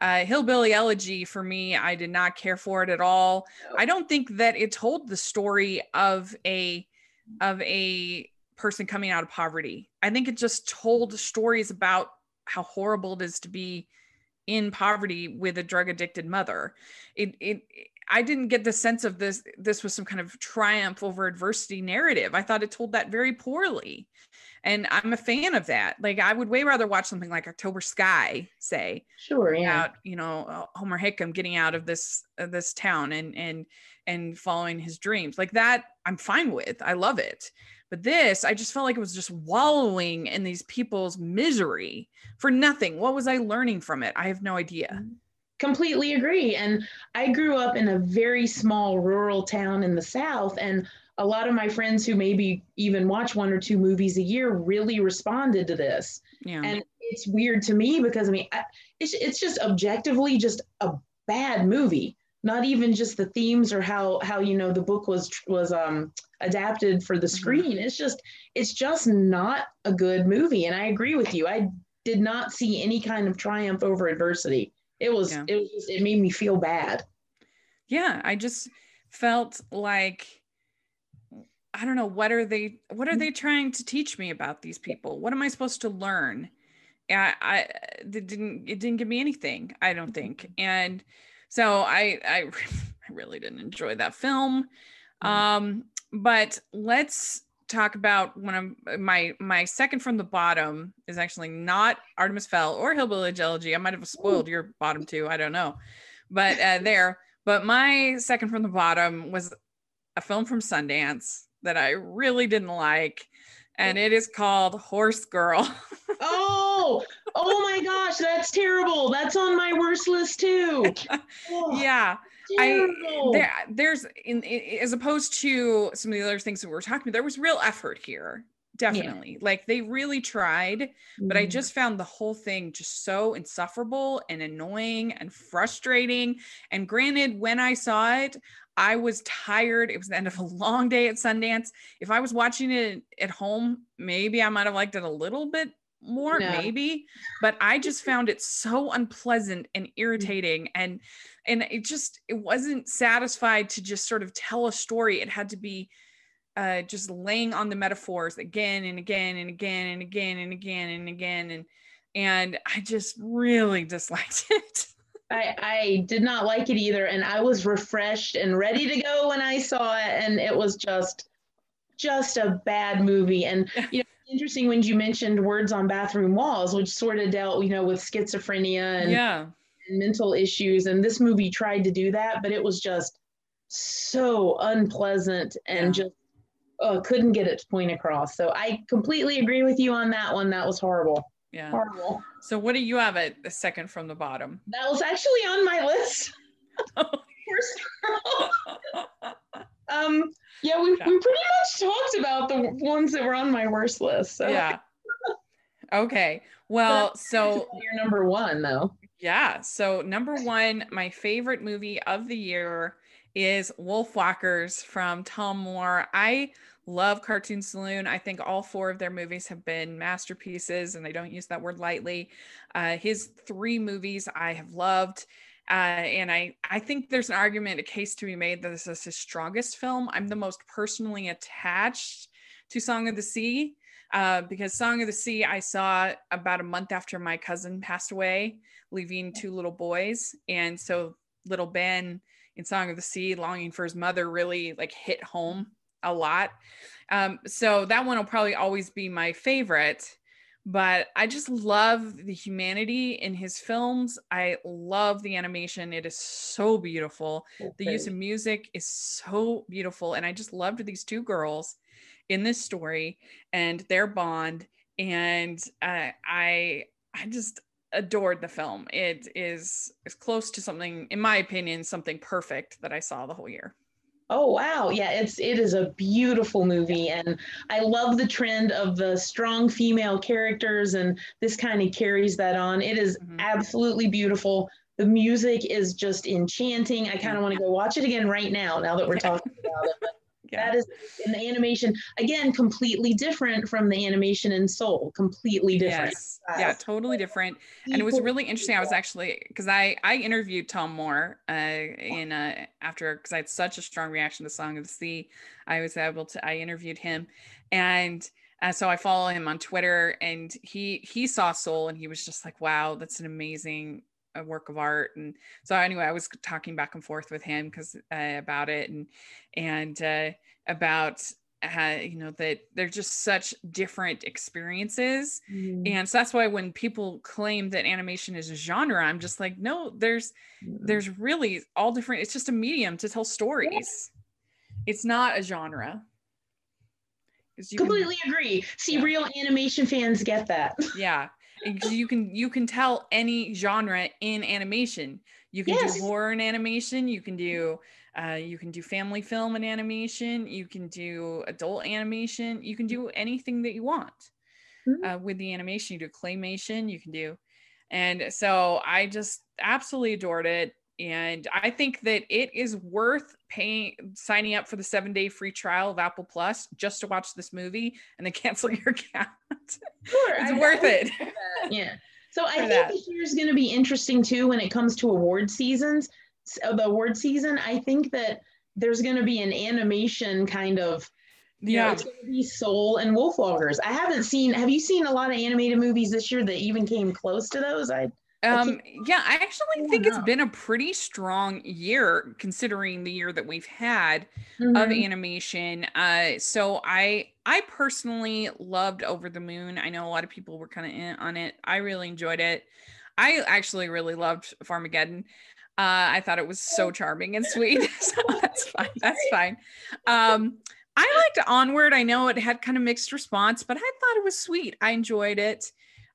uh, Hillbilly Elegy for me, I did not care for it at all. I don't think that it told the story of a of a person coming out of poverty. I think it just told stories about how horrible it is to be in poverty with a drug addicted mother. It it I didn't get the sense of this this was some kind of triumph over adversity narrative. I thought it told that very poorly. And i'm a fan of that. Like i would way rather watch something like october sky say sure yeah. about you know uh, homer hickam getting out of this uh, this town and and and following his dreams. Like that i'm fine with. I love it but this i just felt like it was just wallowing in these people's misery for nothing what was i learning from it i have no idea mm-hmm. completely agree and i grew up in a very small rural town in the south and a lot of my friends who maybe even watch one or two movies a year really responded to this. Yeah. And it's weird to me because I mean, I, it's, it's just objectively just a bad movie. Not even just the themes or how how you know the book was was um adapted for the mm-hmm. screen. Mm-hmm. It's just it's just not a good movie. And I agree with you. I did not see any kind of triumph over adversity. It was yeah. it was just, it made me feel bad. Yeah, I just felt like I don't know what are they what are they trying to teach me about these people? What am I supposed to learn? I, I it didn't it didn't give me anything, I don't think. And so I I, I really didn't enjoy that film. Mm. Um, but let's talk about one of my my second from the bottom is actually not Artemis Fowl or Hillbilly Elegy. I might have spoiled your bottom two. I don't know, but uh, there. But my second from the bottom was a film from Sundance that I really didn't like, and it is called Horse Girl. oh, oh my gosh, that's terrible. That's on my worst list too. Oh, yeah. Terrible. I there, there's in, in, as opposed to some of the other things that we were talking about, there was real effort here definitely yeah. like they really tried mm-hmm. but i mm-hmm. just found the whole thing just so insufferable and annoying and frustrating and granted when i saw it I was tired. It was the end of a long day at Sundance. If I was watching it at home, maybe I might have liked it a little bit more, no. maybe. But I just found it so unpleasant and mm. irritating, and and it just it wasn't satisfied to just sort of tell a story. It had to be uh, just laying on the metaphors again and again and again and again and again and again and and I just really disliked it. I, I did not like it either. And I was refreshed and ready to go when I saw it. And it was just, just a bad movie. And, you know, interesting when you mentioned words on bathroom walls, which sort of dealt, you know, with schizophrenia and, yeah. and mental issues. And this movie tried to do that, but it was just so unpleasant and yeah. just uh, couldn't get its point across. So I completely agree with you on that one. That was horrible. Yeah. Horrible. So what do you have at the second from the bottom? That was actually on my list. um yeah, we, we pretty much talked about the ones that were on my worst list. So yeah. Okay. Well, so your number one though. Yeah. So, number one, my favorite movie of the year is Wolf Wolfwalkers from Tomm Moore. I love Cartoon Saloon. I think all four of their movies have been masterpieces, and I don't use that word lightly. Uh, his three movies I have loved. Uh, and I, I think there's an argument, a case to be made that this is his strongest film. I'm the most personally attached to Song of the Sea uh, because Song of the Sea I saw about a month after my cousin passed away, leaving two little boys, and so little Ben in Song of the Sea, longing for his mother, really like hit home a lot. Um, so that one will probably always be my favorite. But I just love the humanity in his films. I love the animation. It is so beautiful. Okay. The use of music is so beautiful. And I just loved these two girls in this story and their bond. And uh, I, I just adored the film. It is is close to something, in my opinion, something perfect that I saw the whole year. Oh wow. Yeah, it's it is a beautiful movie and I love the trend of the strong female characters and this kind of carries that on. It is mm-hmm. absolutely beautiful. The music is just enchanting. I kind of want to go watch it again right now now that we're talking about it. But yeah. that is in the animation again completely different from the animation in soul completely different. Yes. yeah totally different. And it was really interesting i was actually because i i interviewed tomm moore uh in uh after because i had such a strong reaction to song of the sea i was able to i interviewed him. And uh, so I follow him on Twitter, and he he saw Soul, and he was just like, "Wow, that's an amazing a work of art and so anyway i was talking back and forth with him because uh, about it and and uh, about uh, you know that they're just such different experiences mm. and so that's why when people claim that animation is a genre i'm just like no there's mm. there's really all different it's just a medium to tell stories yeah. it's not a genre completely can, agree see yeah. real animation fans get that yeah you can you can tell any genre in animation you can yes. do horror in animation you can do uh, you can do family film and animation you can do adult animation you can do anything that you want mm-hmm. uh, with the animation you do claymation you can do and so i just absolutely adored it and I think that it is worth paying signing up for the seven day free trial of Apple Plus just to watch this movie and then cancel your account. Sure, it's I, worth I it. Yeah. So I think that. this year is going to be interesting too when it comes to award seasons. So uh, the award season, I think that there's going to be an animation kind of yeah, know, it's going to be Soul and Wolfwalkers. I haven't seen. Have you seen a lot of animated movies this year that even came close to those? I um, yeah, I actually think it's been a pretty strong year considering the year that we've had mm-hmm. of animation. Uh, so I I personally loved Over the Moon. I know a lot of people were kind of in on it. I really enjoyed it. I actually really loved Farmageddon. Uh, I thought it was so charming and sweet. so that's fine. That's fine. Um, I liked Onward. I know it had kind of mixed response, but I thought it was sweet. I enjoyed it.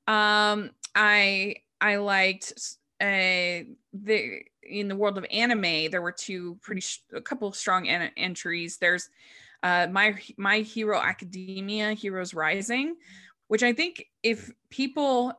Um, I I liked uh, the in the world of anime. There were two pretty sh- a couple of strong en- entries. There's uh, my my hero academia heroes rising which i think if people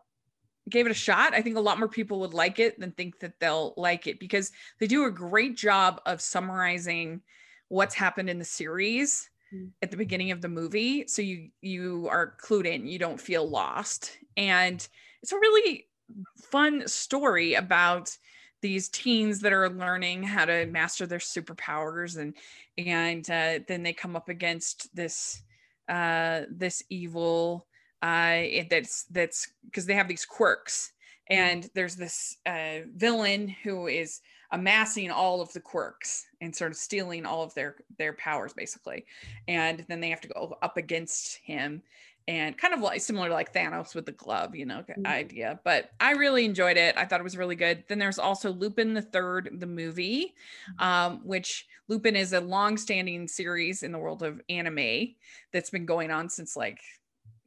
gave it a shot i think a lot more people would like it than think that they'll like it because they do a great job of summarizing what's happened in the series mm. at the beginning of the movie so you you are clued in you don't feel lost and it's a really fun story about these teens that are learning how to master their superpowers and and uh, then they come up against this uh, this evil uh, that's that's because they have these quirks. Mm-hmm. and there's this uh, villain who is amassing all of the quirks and sort of stealing all of their their powers basically. And then they have to go up against him and kind of like similar to like Thanos with the glove, you know, mm-hmm. idea. But I really enjoyed it. I thought it was really good. Then there's also Lupin the Third, the movie, mm-hmm. um, which Lupin is a long-standing series in the world of anime that's been going on since like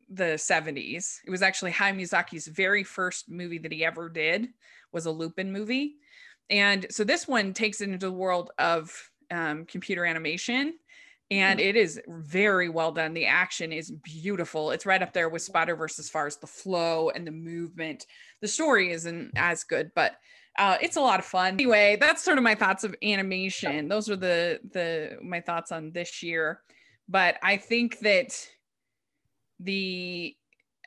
the 70s. It was actually Hayao Miyazaki's very first movie that he ever did was a Lupin movie. And so this one takes it into the world of um, computer animation and it is very well done. The action is beautiful. It's right up there with Spider Verse as far as the flow and the movement. The story isn't as good, but uh, it's a lot of fun. Anyway, that's sort of my thoughts of animation. Those are the the my thoughts on this year. But I think that the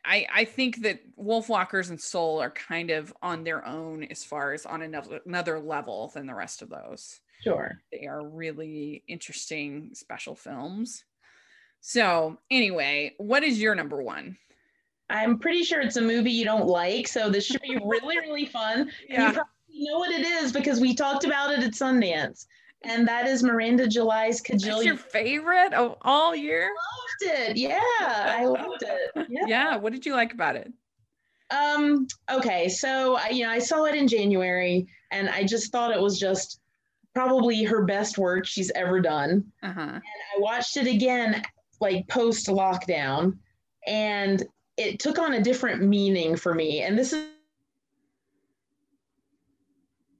I, I think that Wolfwalkers and Soul are kind of on their own as far as on another another level than the rest of those. Sure. They are really interesting special films. So, anyway, what is your number one? I'm pretty sure it's a movie you don't like, so this should be really, really fun. Yeah. You probably know what it is because we talked about it at Sundance, and that is Miranda July's That's your favorite of all year? loved it. Yeah, I loved it. Yeah. Yeah. What did you like about it? Um. Okay. So I, you know, I saw it in January, and I just thought it was just probably her best work she's ever done. Uh huh. I watched it again, like post lockdown, and it took on a different meaning for me. And this is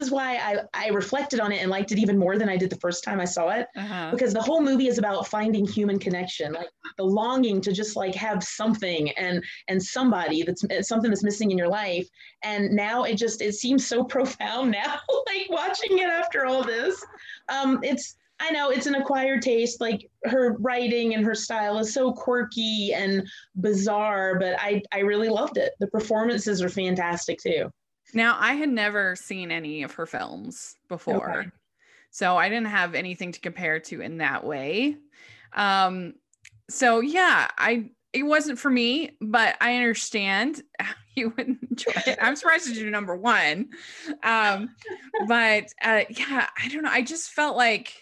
is why I, I reflected on it and liked it even more than I did the first time I saw it Uh huh. because the whole movie is about finding human connection like the longing to just like have something and and somebody that's something that's missing in your life and now it just it seems so profound now like watching it after all this um it's I know it's an acquired taste. Like her writing and her style is so quirky and bizarre, but I I really loved it. The performances are fantastic too. Now, I had never seen any of her films before. Okay. So I didn't have anything to compare to in that way. Um, so yeah, I it wasn't for me, but I understand you would enjoy it. I'm surprised it's your number one. Um, but uh, yeah, I don't know. I just felt like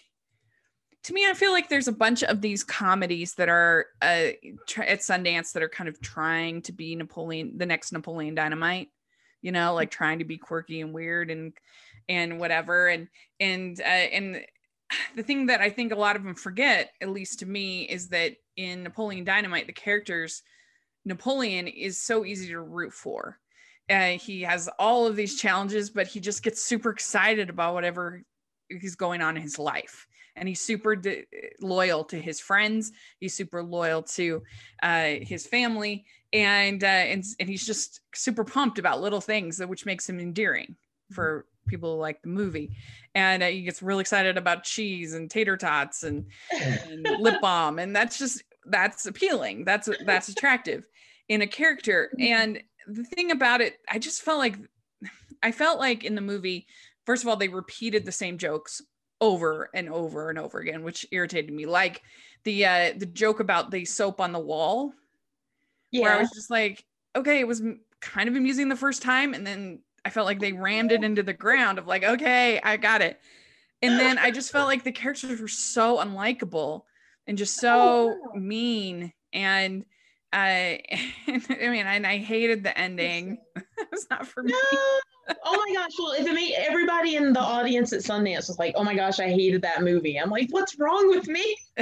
to me, I feel like there's a bunch of these comedies that are uh, at Sundance that are kind of trying to be Napoleon, the next Napoleon Dynamite, you know, like trying to be quirky and weird and and whatever. And and uh, and the thing that I think a lot of them forget, at least to me, is that in Napoleon Dynamite, the characters Napoleon is so easy to root for. Uh, he has all of these challenges, but he just gets super excited about whatever is going on in his life and he's super de- loyal to his friends he's super loyal to uh, his family and uh, and and he's just super pumped about little things which makes him endearing for people who like the movie. And uh, he gets really excited about cheese and tater tots and, and lip balm and that's just that's appealing. That's that's attractive in a character. And the thing about it i just felt like i felt like in the movie first of all they repeated the same jokes over and over and over again which irritated me. Like the uh the joke about the soap on the wall where i was just like okay it was kind of amusing the first time and then i felt like they rammed it into the ground of like okay i got it and then i just felt like the characters were so unlikable and just so Oh, wow. mean and I, I mean, and I hated the ending. it was not for me. No. Oh my gosh. Well, if it made everybody in the audience at Sundance was like, oh my gosh, I hated that movie. I'm like, what's wrong with me?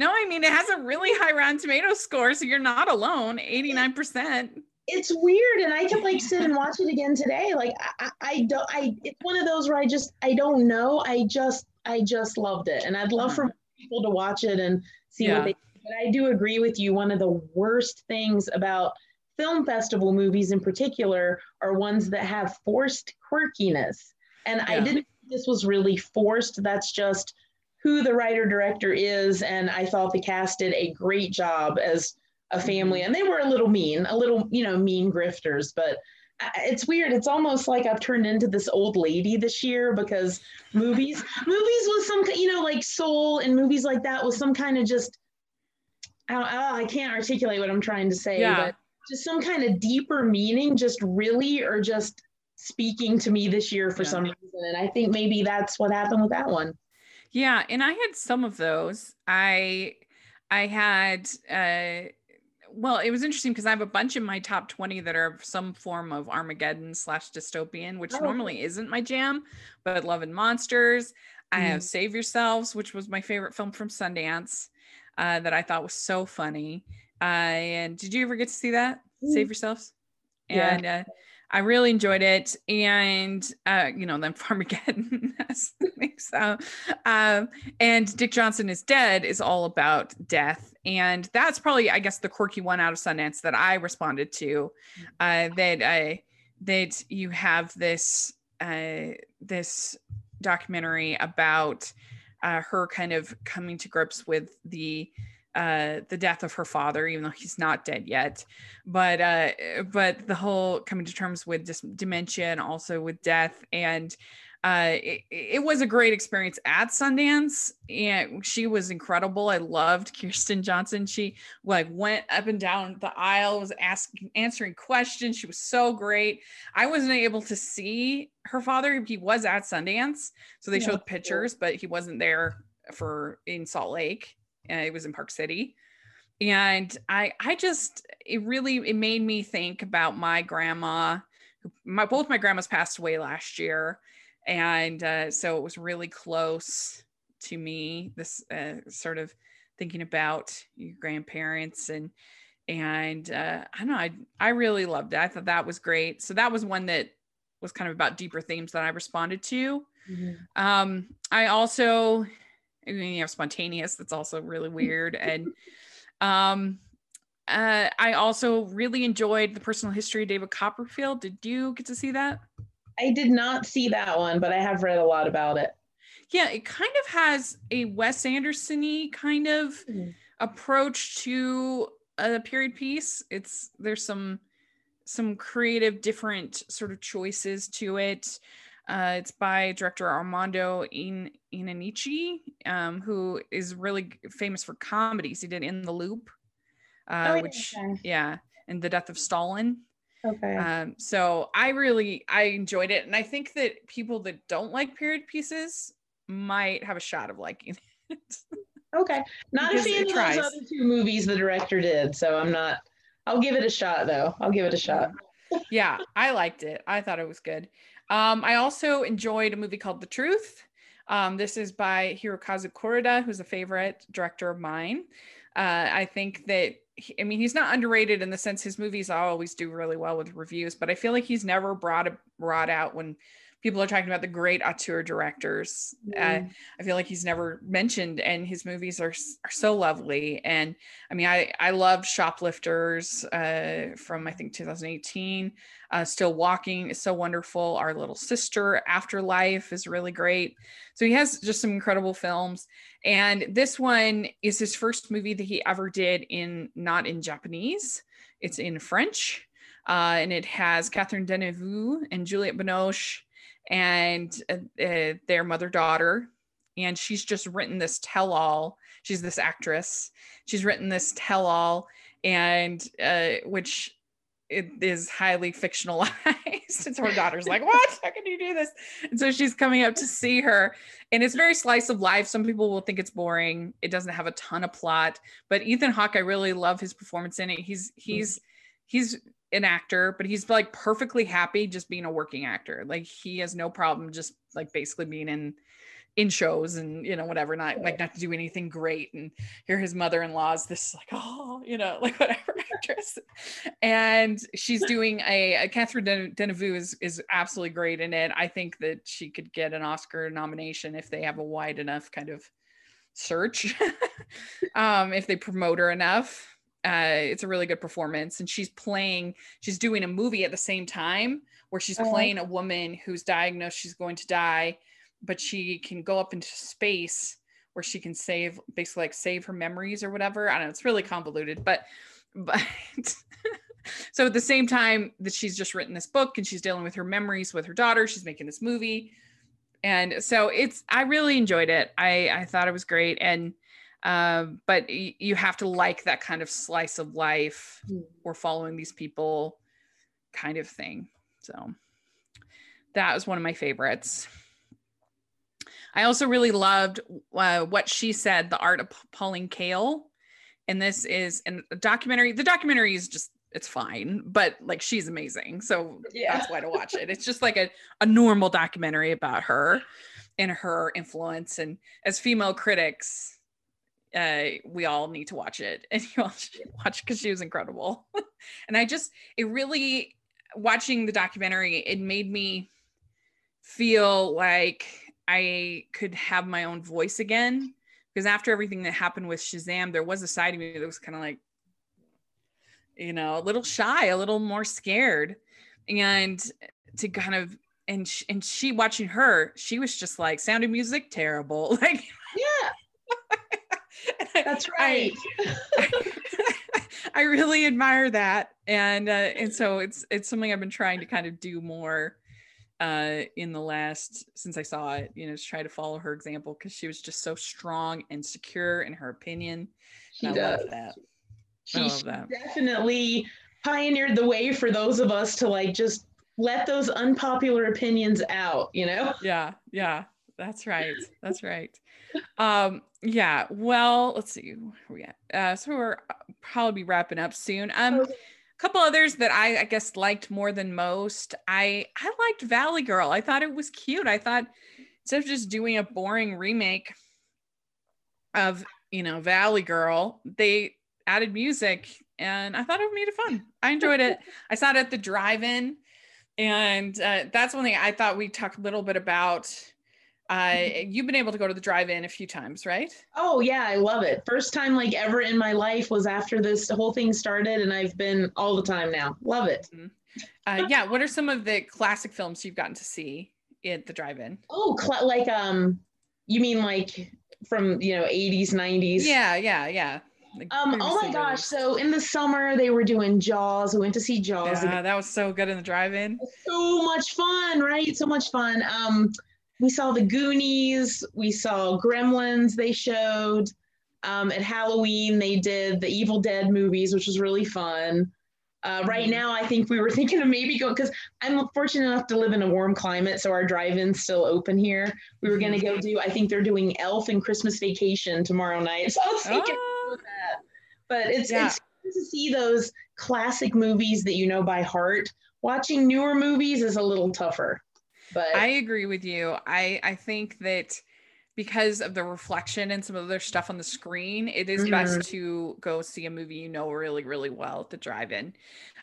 no, I mean it has a really high Rotten Tomato score, so you're not alone. 89%. It's weird. And I could like sit and watch it again today. Like I, I, don't I it's one of those where I just I don't know. I just I just loved it. And I'd love for uh-huh. people to watch it and see Yeah. what they think. but I do agree with you. One of the worst things about film festival movies in particular are ones that have forced quirkiness. And I didn't think this was really forced. That's just who the writer director is. And I thought the cast did a great job as a mm-hmm. family. And they were a little mean, a little, you know, mean grifters. But it's weird. It's almost like I've turned into this old lady this year because movies, movies with some, you know, like Soul and movies like that with some kind of just, I, don't, oh, I can't articulate what I'm trying to say, Yeah. but just some kind of deeper meaning, just really or just speaking to me this year for Yeah. some reason. And I think maybe that's what happened with that one. Yeah, and I had some of those. I I had uh well, it was interesting because I have a bunch in my top 20 that are some form of Armageddon slash dystopian, which Oh, normally isn't my jam, but Love and Monsters. I have Mhm. Save Yourselves, which was my favorite film from Sundance, uh, that I thought was so funny. Uh, and did you ever get to see that? Mm. Save Yourselves? Yeah. And uh, I really enjoyed it, and uh, you know, then Farmageddon. so, um, and Dick Johnson is dead is all about death, and that's probably, I guess, the quirky one out of Sundance that I responded to. Uh, that I that you have this uh, this documentary about uh, her kind of coming to grips with the uh, the death of her father, even though he's not dead yet. But uh, but the whole coming to terms with just dementia and also with death and uh, it, it, was a great experience at Sundance, and she was incredible. I loved Kirsten Johnson. She like went up and down the aisle, was asking, answering questions. She was so great. I wasn't able to see her father. He was at Sundance, so they yeah, showed pictures, but he wasn't there for in Salt Lake. It was in Park City, and I I just it really it made me think about my grandma. My both my grandmas passed away last year and uh, so it was really close to me this uh, sort of thinking about your grandparents and and uh, i don't know I, I really loved it i thought that was great so that was one that was kind of about deeper themes that i responded to mm-hmm. um, i also you have spontaneous that's also really weird and um, uh, i also really enjoyed the personal history of david copperfield did you get to see that I did not see that one, but I have read a lot about it. Yeah, it kind of has a Wes Anderson-y kind of mm-hmm. approach to a period piece. It's there's some some creative different sort of choices to it. Uh, it's by director Armando In- Iannucci, um, who is really famous for comedies. He did In the Loop, uh, oh, which yeah, and The Death of Stalin. Okay. Um, so I really I enjoyed it, and I think that people that don't like period pieces might have a shot of liking it. okay. Not a fan of those other two movies the director did, so I'm not. I'll give it a shot though. I'll give it a shot. yeah, I liked it. I thought it was good. Um, I also enjoyed a movie called The Truth. Um, this is by Hirokazu Koreeda, who's a favorite director of mine. Uh, I think that I mean, he's not underrated in the sense his movies always do really well with reviews, but I feel like he's never brought a, brought out when people are talking about the great auteur directors. Mm. Uh, I feel like he's never mentioned, and his movies are are so lovely. And I mean, I I love Shoplifters uh, from I think 2018. Uh, Still Walking is so wonderful. Our Little Sister, Afterlife is really great. So he has just some incredible films. And this one is his first movie that he ever did in not in Japanese. It's in French. Uh, and it has Catherine Deneuve and Juliette Binoche and uh, uh, their mother daughter. And she's just written this tell all. She's this actress. She's written this tell all, and uh, which it is highly fictionalized. and so her daughter's like, What? How can you do this? And so she's coming up to see her. And it's very slice of life. Some people will think it's boring. It doesn't have a ton of plot. But Ethan Hawke, I really love his performance in it. He's he's he's an actor, but he's like perfectly happy just being a working actor. Like he has no problem just like basically being in in shows and you know whatever not like not to do anything great and here his mother-in-law's this like oh you know like whatever actress. And she's doing a, a Catherine Deneuve is is absolutely great in it. I think that she could get an Oscar nomination if they have a wide enough kind of search um if they promote her enough uh it's a really good performance and she's playing she's doing a movie at the same time where she's uh-huh. playing a woman who's diagnosed she's going to die but she can go up into space where she can save basically like save her memories or whatever. I don't know, it's really convoluted, but but so at the same time that she's just written this book and she's dealing with her memories with her daughter, she's making this movie. And so it's I really enjoyed it. I I thought it was great and uh, but y- you have to like that kind of slice of life mm. or following these people kind of thing. So that was one of my favorites. I also really loved uh, what she said, The Art of Pauline Kael. And this is a documentary. The documentary is just, it's fine, but like she's amazing. So yeah. that's why to watch it. It's just like a, a normal documentary about her and her influence. And as female critics, uh, we all need to watch it and you all should watch because she was incredible. and I just, it really, watching the documentary, it made me feel like I could have my own voice again. Because after everything that happened with Shazam, there was a side of me that was kind of like, you know, a little shy, a little more scared. And to kind of and she, and she watching her, she was just like Sound of Music terrible. Like. That's right. I, I, really admire that. And uh, and so it's it's something I've been trying to kind of do more uh, in the last since I saw it, you know, to try to follow her example because she was just so strong and secure in her opinion. She I does. love that. She, love that. definitely pioneered the way for those of us to like just let those unpopular opinions out, you know? Yeah, yeah. That's right. That's right. Um, yeah. Well, let's see we at. Uh, so we're uh, probably be wrapping up soon. Um, okay couple others that I, I guess liked more than most. I I liked Valley Girl. I thought it was cute. I thought instead of just doing a boring remake of you know Valley Girl, they added music, and I thought it made it fun. I enjoyed it. I saw it at the drive-in, and uh, that's one thing I thought we talked a little bit about uh, you've been able to go to the drive-in a few times, right? Oh yeah, I love it. First time like ever in my life was after this whole thing started, and I've been all the time now. Love it. Mm-hmm. Uh, yeah. What are some of the classic films you've gotten to see at the drive-in? Oh, cl- like um, you mean like from you know 80s, 90s? Yeah, yeah, yeah. Like um, oh my gosh! So in the summer they were doing Jaws. We went to see Jaws. Yeah, that was so good in the drive-in. So much fun, right? So much fun. Um, we saw the Goonies, we saw Gremlins, they showed. Um, at Halloween, they did the Evil Dead movies, which was really fun. Uh, right mm-hmm. now, I think we were thinking of maybe going because I'm fortunate enough to live in a warm climate, so our drive-in's still open here. We were going to go do. I think they're doing Elf and Christmas Vacation tomorrow night, so I was thinking oh. that. But it's yeah. it's to see those classic movies that you know by heart. Watching newer movies is a little tougher. But I agree with you. I I think that because of the reflection and some other stuff on the screen, it is mm-hmm. best to go see a movie you know really, really well at the drive-in.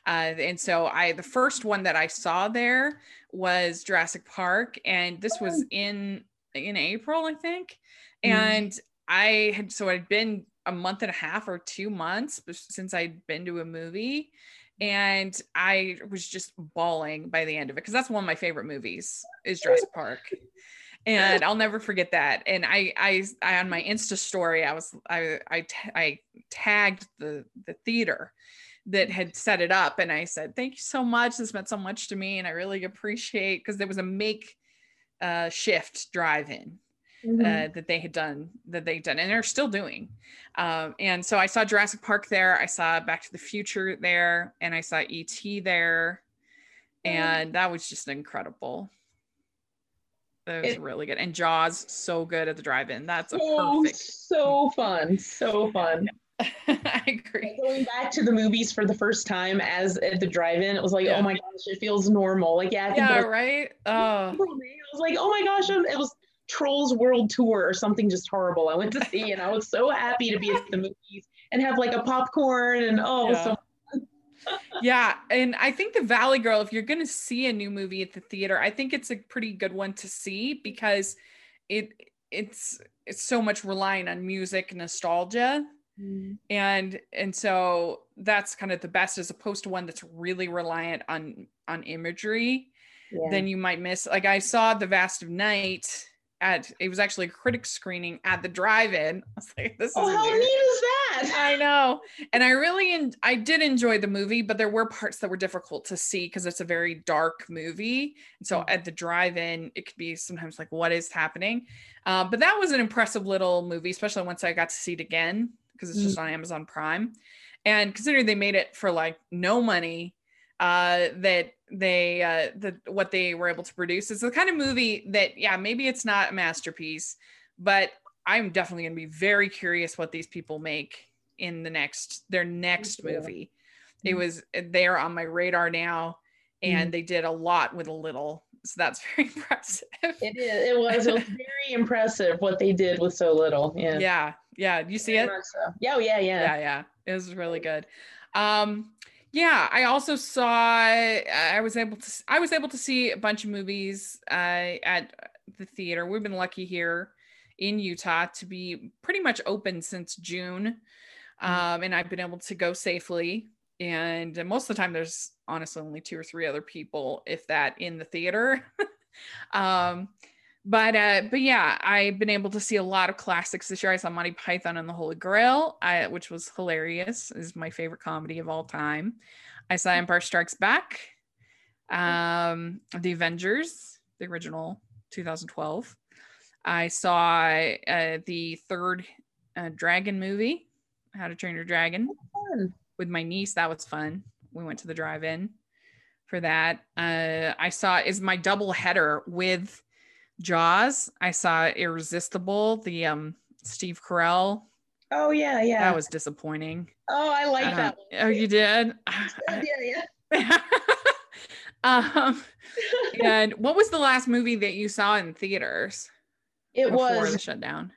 Uh, and so I the first one that I saw there was Jurassic Park, and this was oh. in in April, I think. Mm-hmm. And I had so I'd been a month and a half or two months since I'd been to a movie and I was just bawling by the end of it because that's one of my favorite movies is Jurassic Park. And I'll never forget that. And I, I, I on my Insta story, I was, I, I, I tagged the the theater that had set it up, and I said, "Thank you so much. This meant so much to me, and I really appreciate because there was a make uh, shift drive-in mm-hmm. uh, that they had done that they'd done and they're still doing um, and so i saw jurassic park there i saw back to the future there and i saw et there and that was just incredible that was it, really good and jaws so good at the drive-in that's a so, perfect so fun so fun I agree. Going back to the movies for the first time as at the drive-in, it was like, yeah. oh my gosh, it feels normal. Like, yeah, yeah, right. Oh, I was like, oh my gosh, it was Trolls World Tour or something just horrible. I went to see and I was so happy to be at the movies and have like a popcorn and oh, yeah. so yeah, and I think the Valley Girl, if you're going to see a new movie at the theater, I think it's a pretty good one to see because it it's it's so much relying on music nostalgia. Mm. And and so that's kind of the best as opposed to one that's really reliant on on imagery. Yeah. Then you might miss like I saw the Vast of Night at it was actually a critic screening at the drive-in. I was like, this is oh, how neat is that? I know. And I really en- I did enjoy the movie, but there were parts that were difficult to see because it's a very dark movie. And so mm. at the drive-in, it could be sometimes like, what is happening? Uh, but that was an impressive little movie, especially once I got to see it again because it's just mm. on Amazon Prime. And considering they made it for like no money, uh, that they uh the what they were able to produce is the kind of movie that yeah maybe it's not a masterpiece but i'm definitely going to be very curious what these people make in the next their next movie. It mm-hmm. was they're on my radar now and mm-hmm. they did a lot with a little so that's very impressive. It is it was, it was very impressive what they did with so little yeah. Yeah yeah you see it? so. yeah oh, yeah yeah. Yeah yeah it was really good. Um yeah, I also saw. I was able to. I was able to see a bunch of movies uh, at the theater. We've been lucky here in Utah to be pretty much open since June, mm. um, and I've been able to go safely. And most of the time, there's honestly only two or three other people, if that, in the theater. um, but uh, but yeah, I've been able to see a lot of classics this year. I saw Monty Python and the Holy Grail, I, which was hilarious. is my favorite comedy of all time. I saw Empire Strikes Back, um, The Avengers, the original 2012. I saw uh, the third uh, Dragon movie, How to Train Your Dragon, with my niece. That was fun. We went to the drive-in for that. Uh, I saw is my double header with Jaws. I saw Irresistible, the um Steve Carell. Oh yeah, yeah. That was disappointing. Oh, I like that. One. Oh, you did? yeah, yeah. um, and what was the last movie that you saw in theaters? It was the shutdown.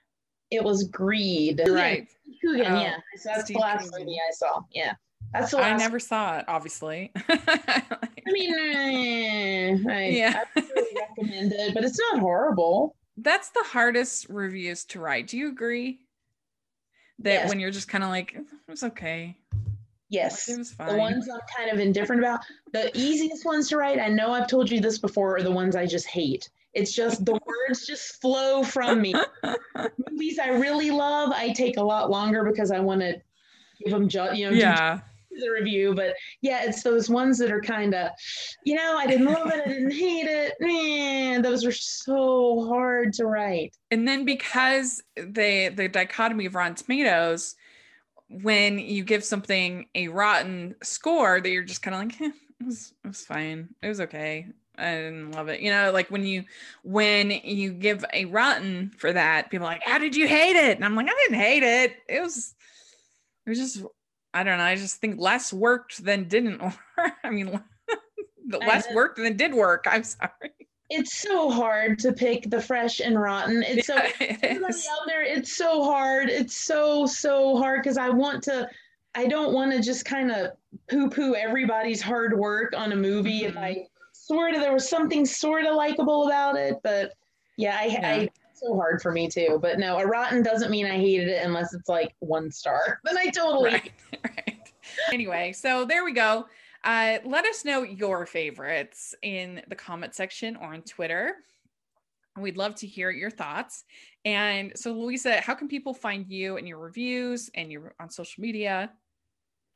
It was Greed. Right. Coogan, oh, yeah. That's the last Coogan. movie I saw. Yeah. That's the last I never saw it, obviously. I mean, eh, I, yeah. I really recommend it, but it's not horrible. That's the hardest reviews to write. Do you agree? That yes. when you're just kind of like, it was okay. Yes. It was fine. The ones I'm kind of indifferent about. The easiest ones to write, I know I've told you this before, are the ones I just hate. It's just the words just flow from me. Movies I really love, I take a lot longer because I want to give them, ju- you know, yeah the review, but yeah, it's those ones that are kind of, you know, I didn't love it, I didn't hate it. Man, those are so hard to write. And then because they the dichotomy of Rotten Tomatoes, when you give something a rotten score, that you're just kind of like, eh, it was it was fine, it was okay. I didn't love it. You know, like when you when you give a rotten for that, people are like, "How did you hate it?" And I'm like, "I didn't hate it. It was it was just I don't know. I just think less worked than didn't work. I mean, the less worked than did work. I'm sorry. It's so hard to pick the fresh and rotten. It's yeah, so it everybody out there. It's so hard. It's so so hard because I want to. I don't want to just kind of poo poo everybody's hard work on a movie mm-hmm. if I sort of there was something sort of likable about it, but yeah, I, yeah. I so hard for me too. But no, a rotten doesn't mean I hated it unless it's like one star. Then I totally. Right, right. Anyway, so there we go. Uh, let us know your favorites in the comment section or on Twitter. We'd love to hear your thoughts. And so, Louisa, how can people find you and your reviews and your on social media?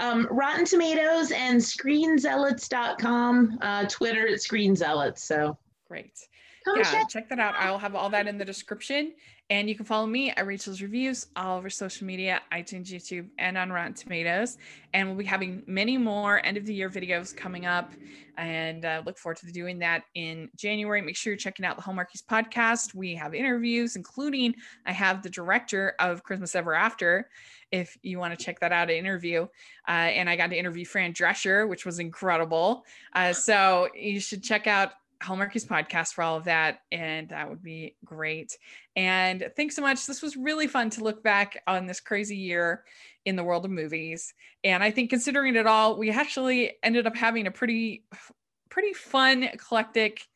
Um, Rotten Tomatoes and ScreenZealots.com. Uh, Twitter at ScreenZealots. So great. Come yeah, check. check that out. I'll have all that in the description. And you can follow me at Rachel's Reviews all over social media, iTunes, YouTube, and on Rotten Tomatoes. And we'll be having many more end of the year videos coming up. And uh, look forward to doing that in January. Make sure you're checking out the Hallmarkies podcast. We have interviews, including I have the director of Christmas Ever After. If you want to check that out, an interview. Uh, and I got to interview Fran Drescher, which was incredible. Uh, so you should check out Hallmarkies podcast for all of that. And that would be great. And thanks so much. This was really fun to look back on this crazy year in the world of movies. And I think considering it all, we actually ended up having a pretty, pretty fun, eclectic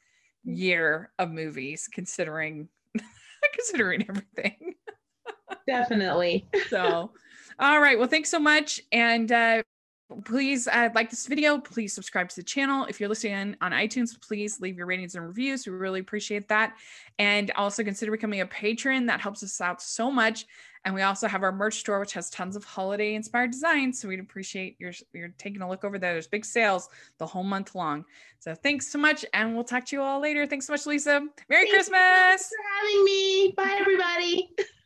year of movies, considering considering everything. Definitely. so all right. Well, thanks so much. And uh please uh, like this video please subscribe to the channel. If you're listening on itunes please leave your ratings and reviews. We really appreciate that. And also consider becoming a patron. That helps us out so much. And we also have our merch store which has tons of holiday inspired designs. So we'd appreciate your you're taking a look over there. There's big sales the whole month long. So thanks so much and we'll talk to you all later. Thanks so much lisa. Merry Christmas. Thanks christmas. for having me. Bye everybody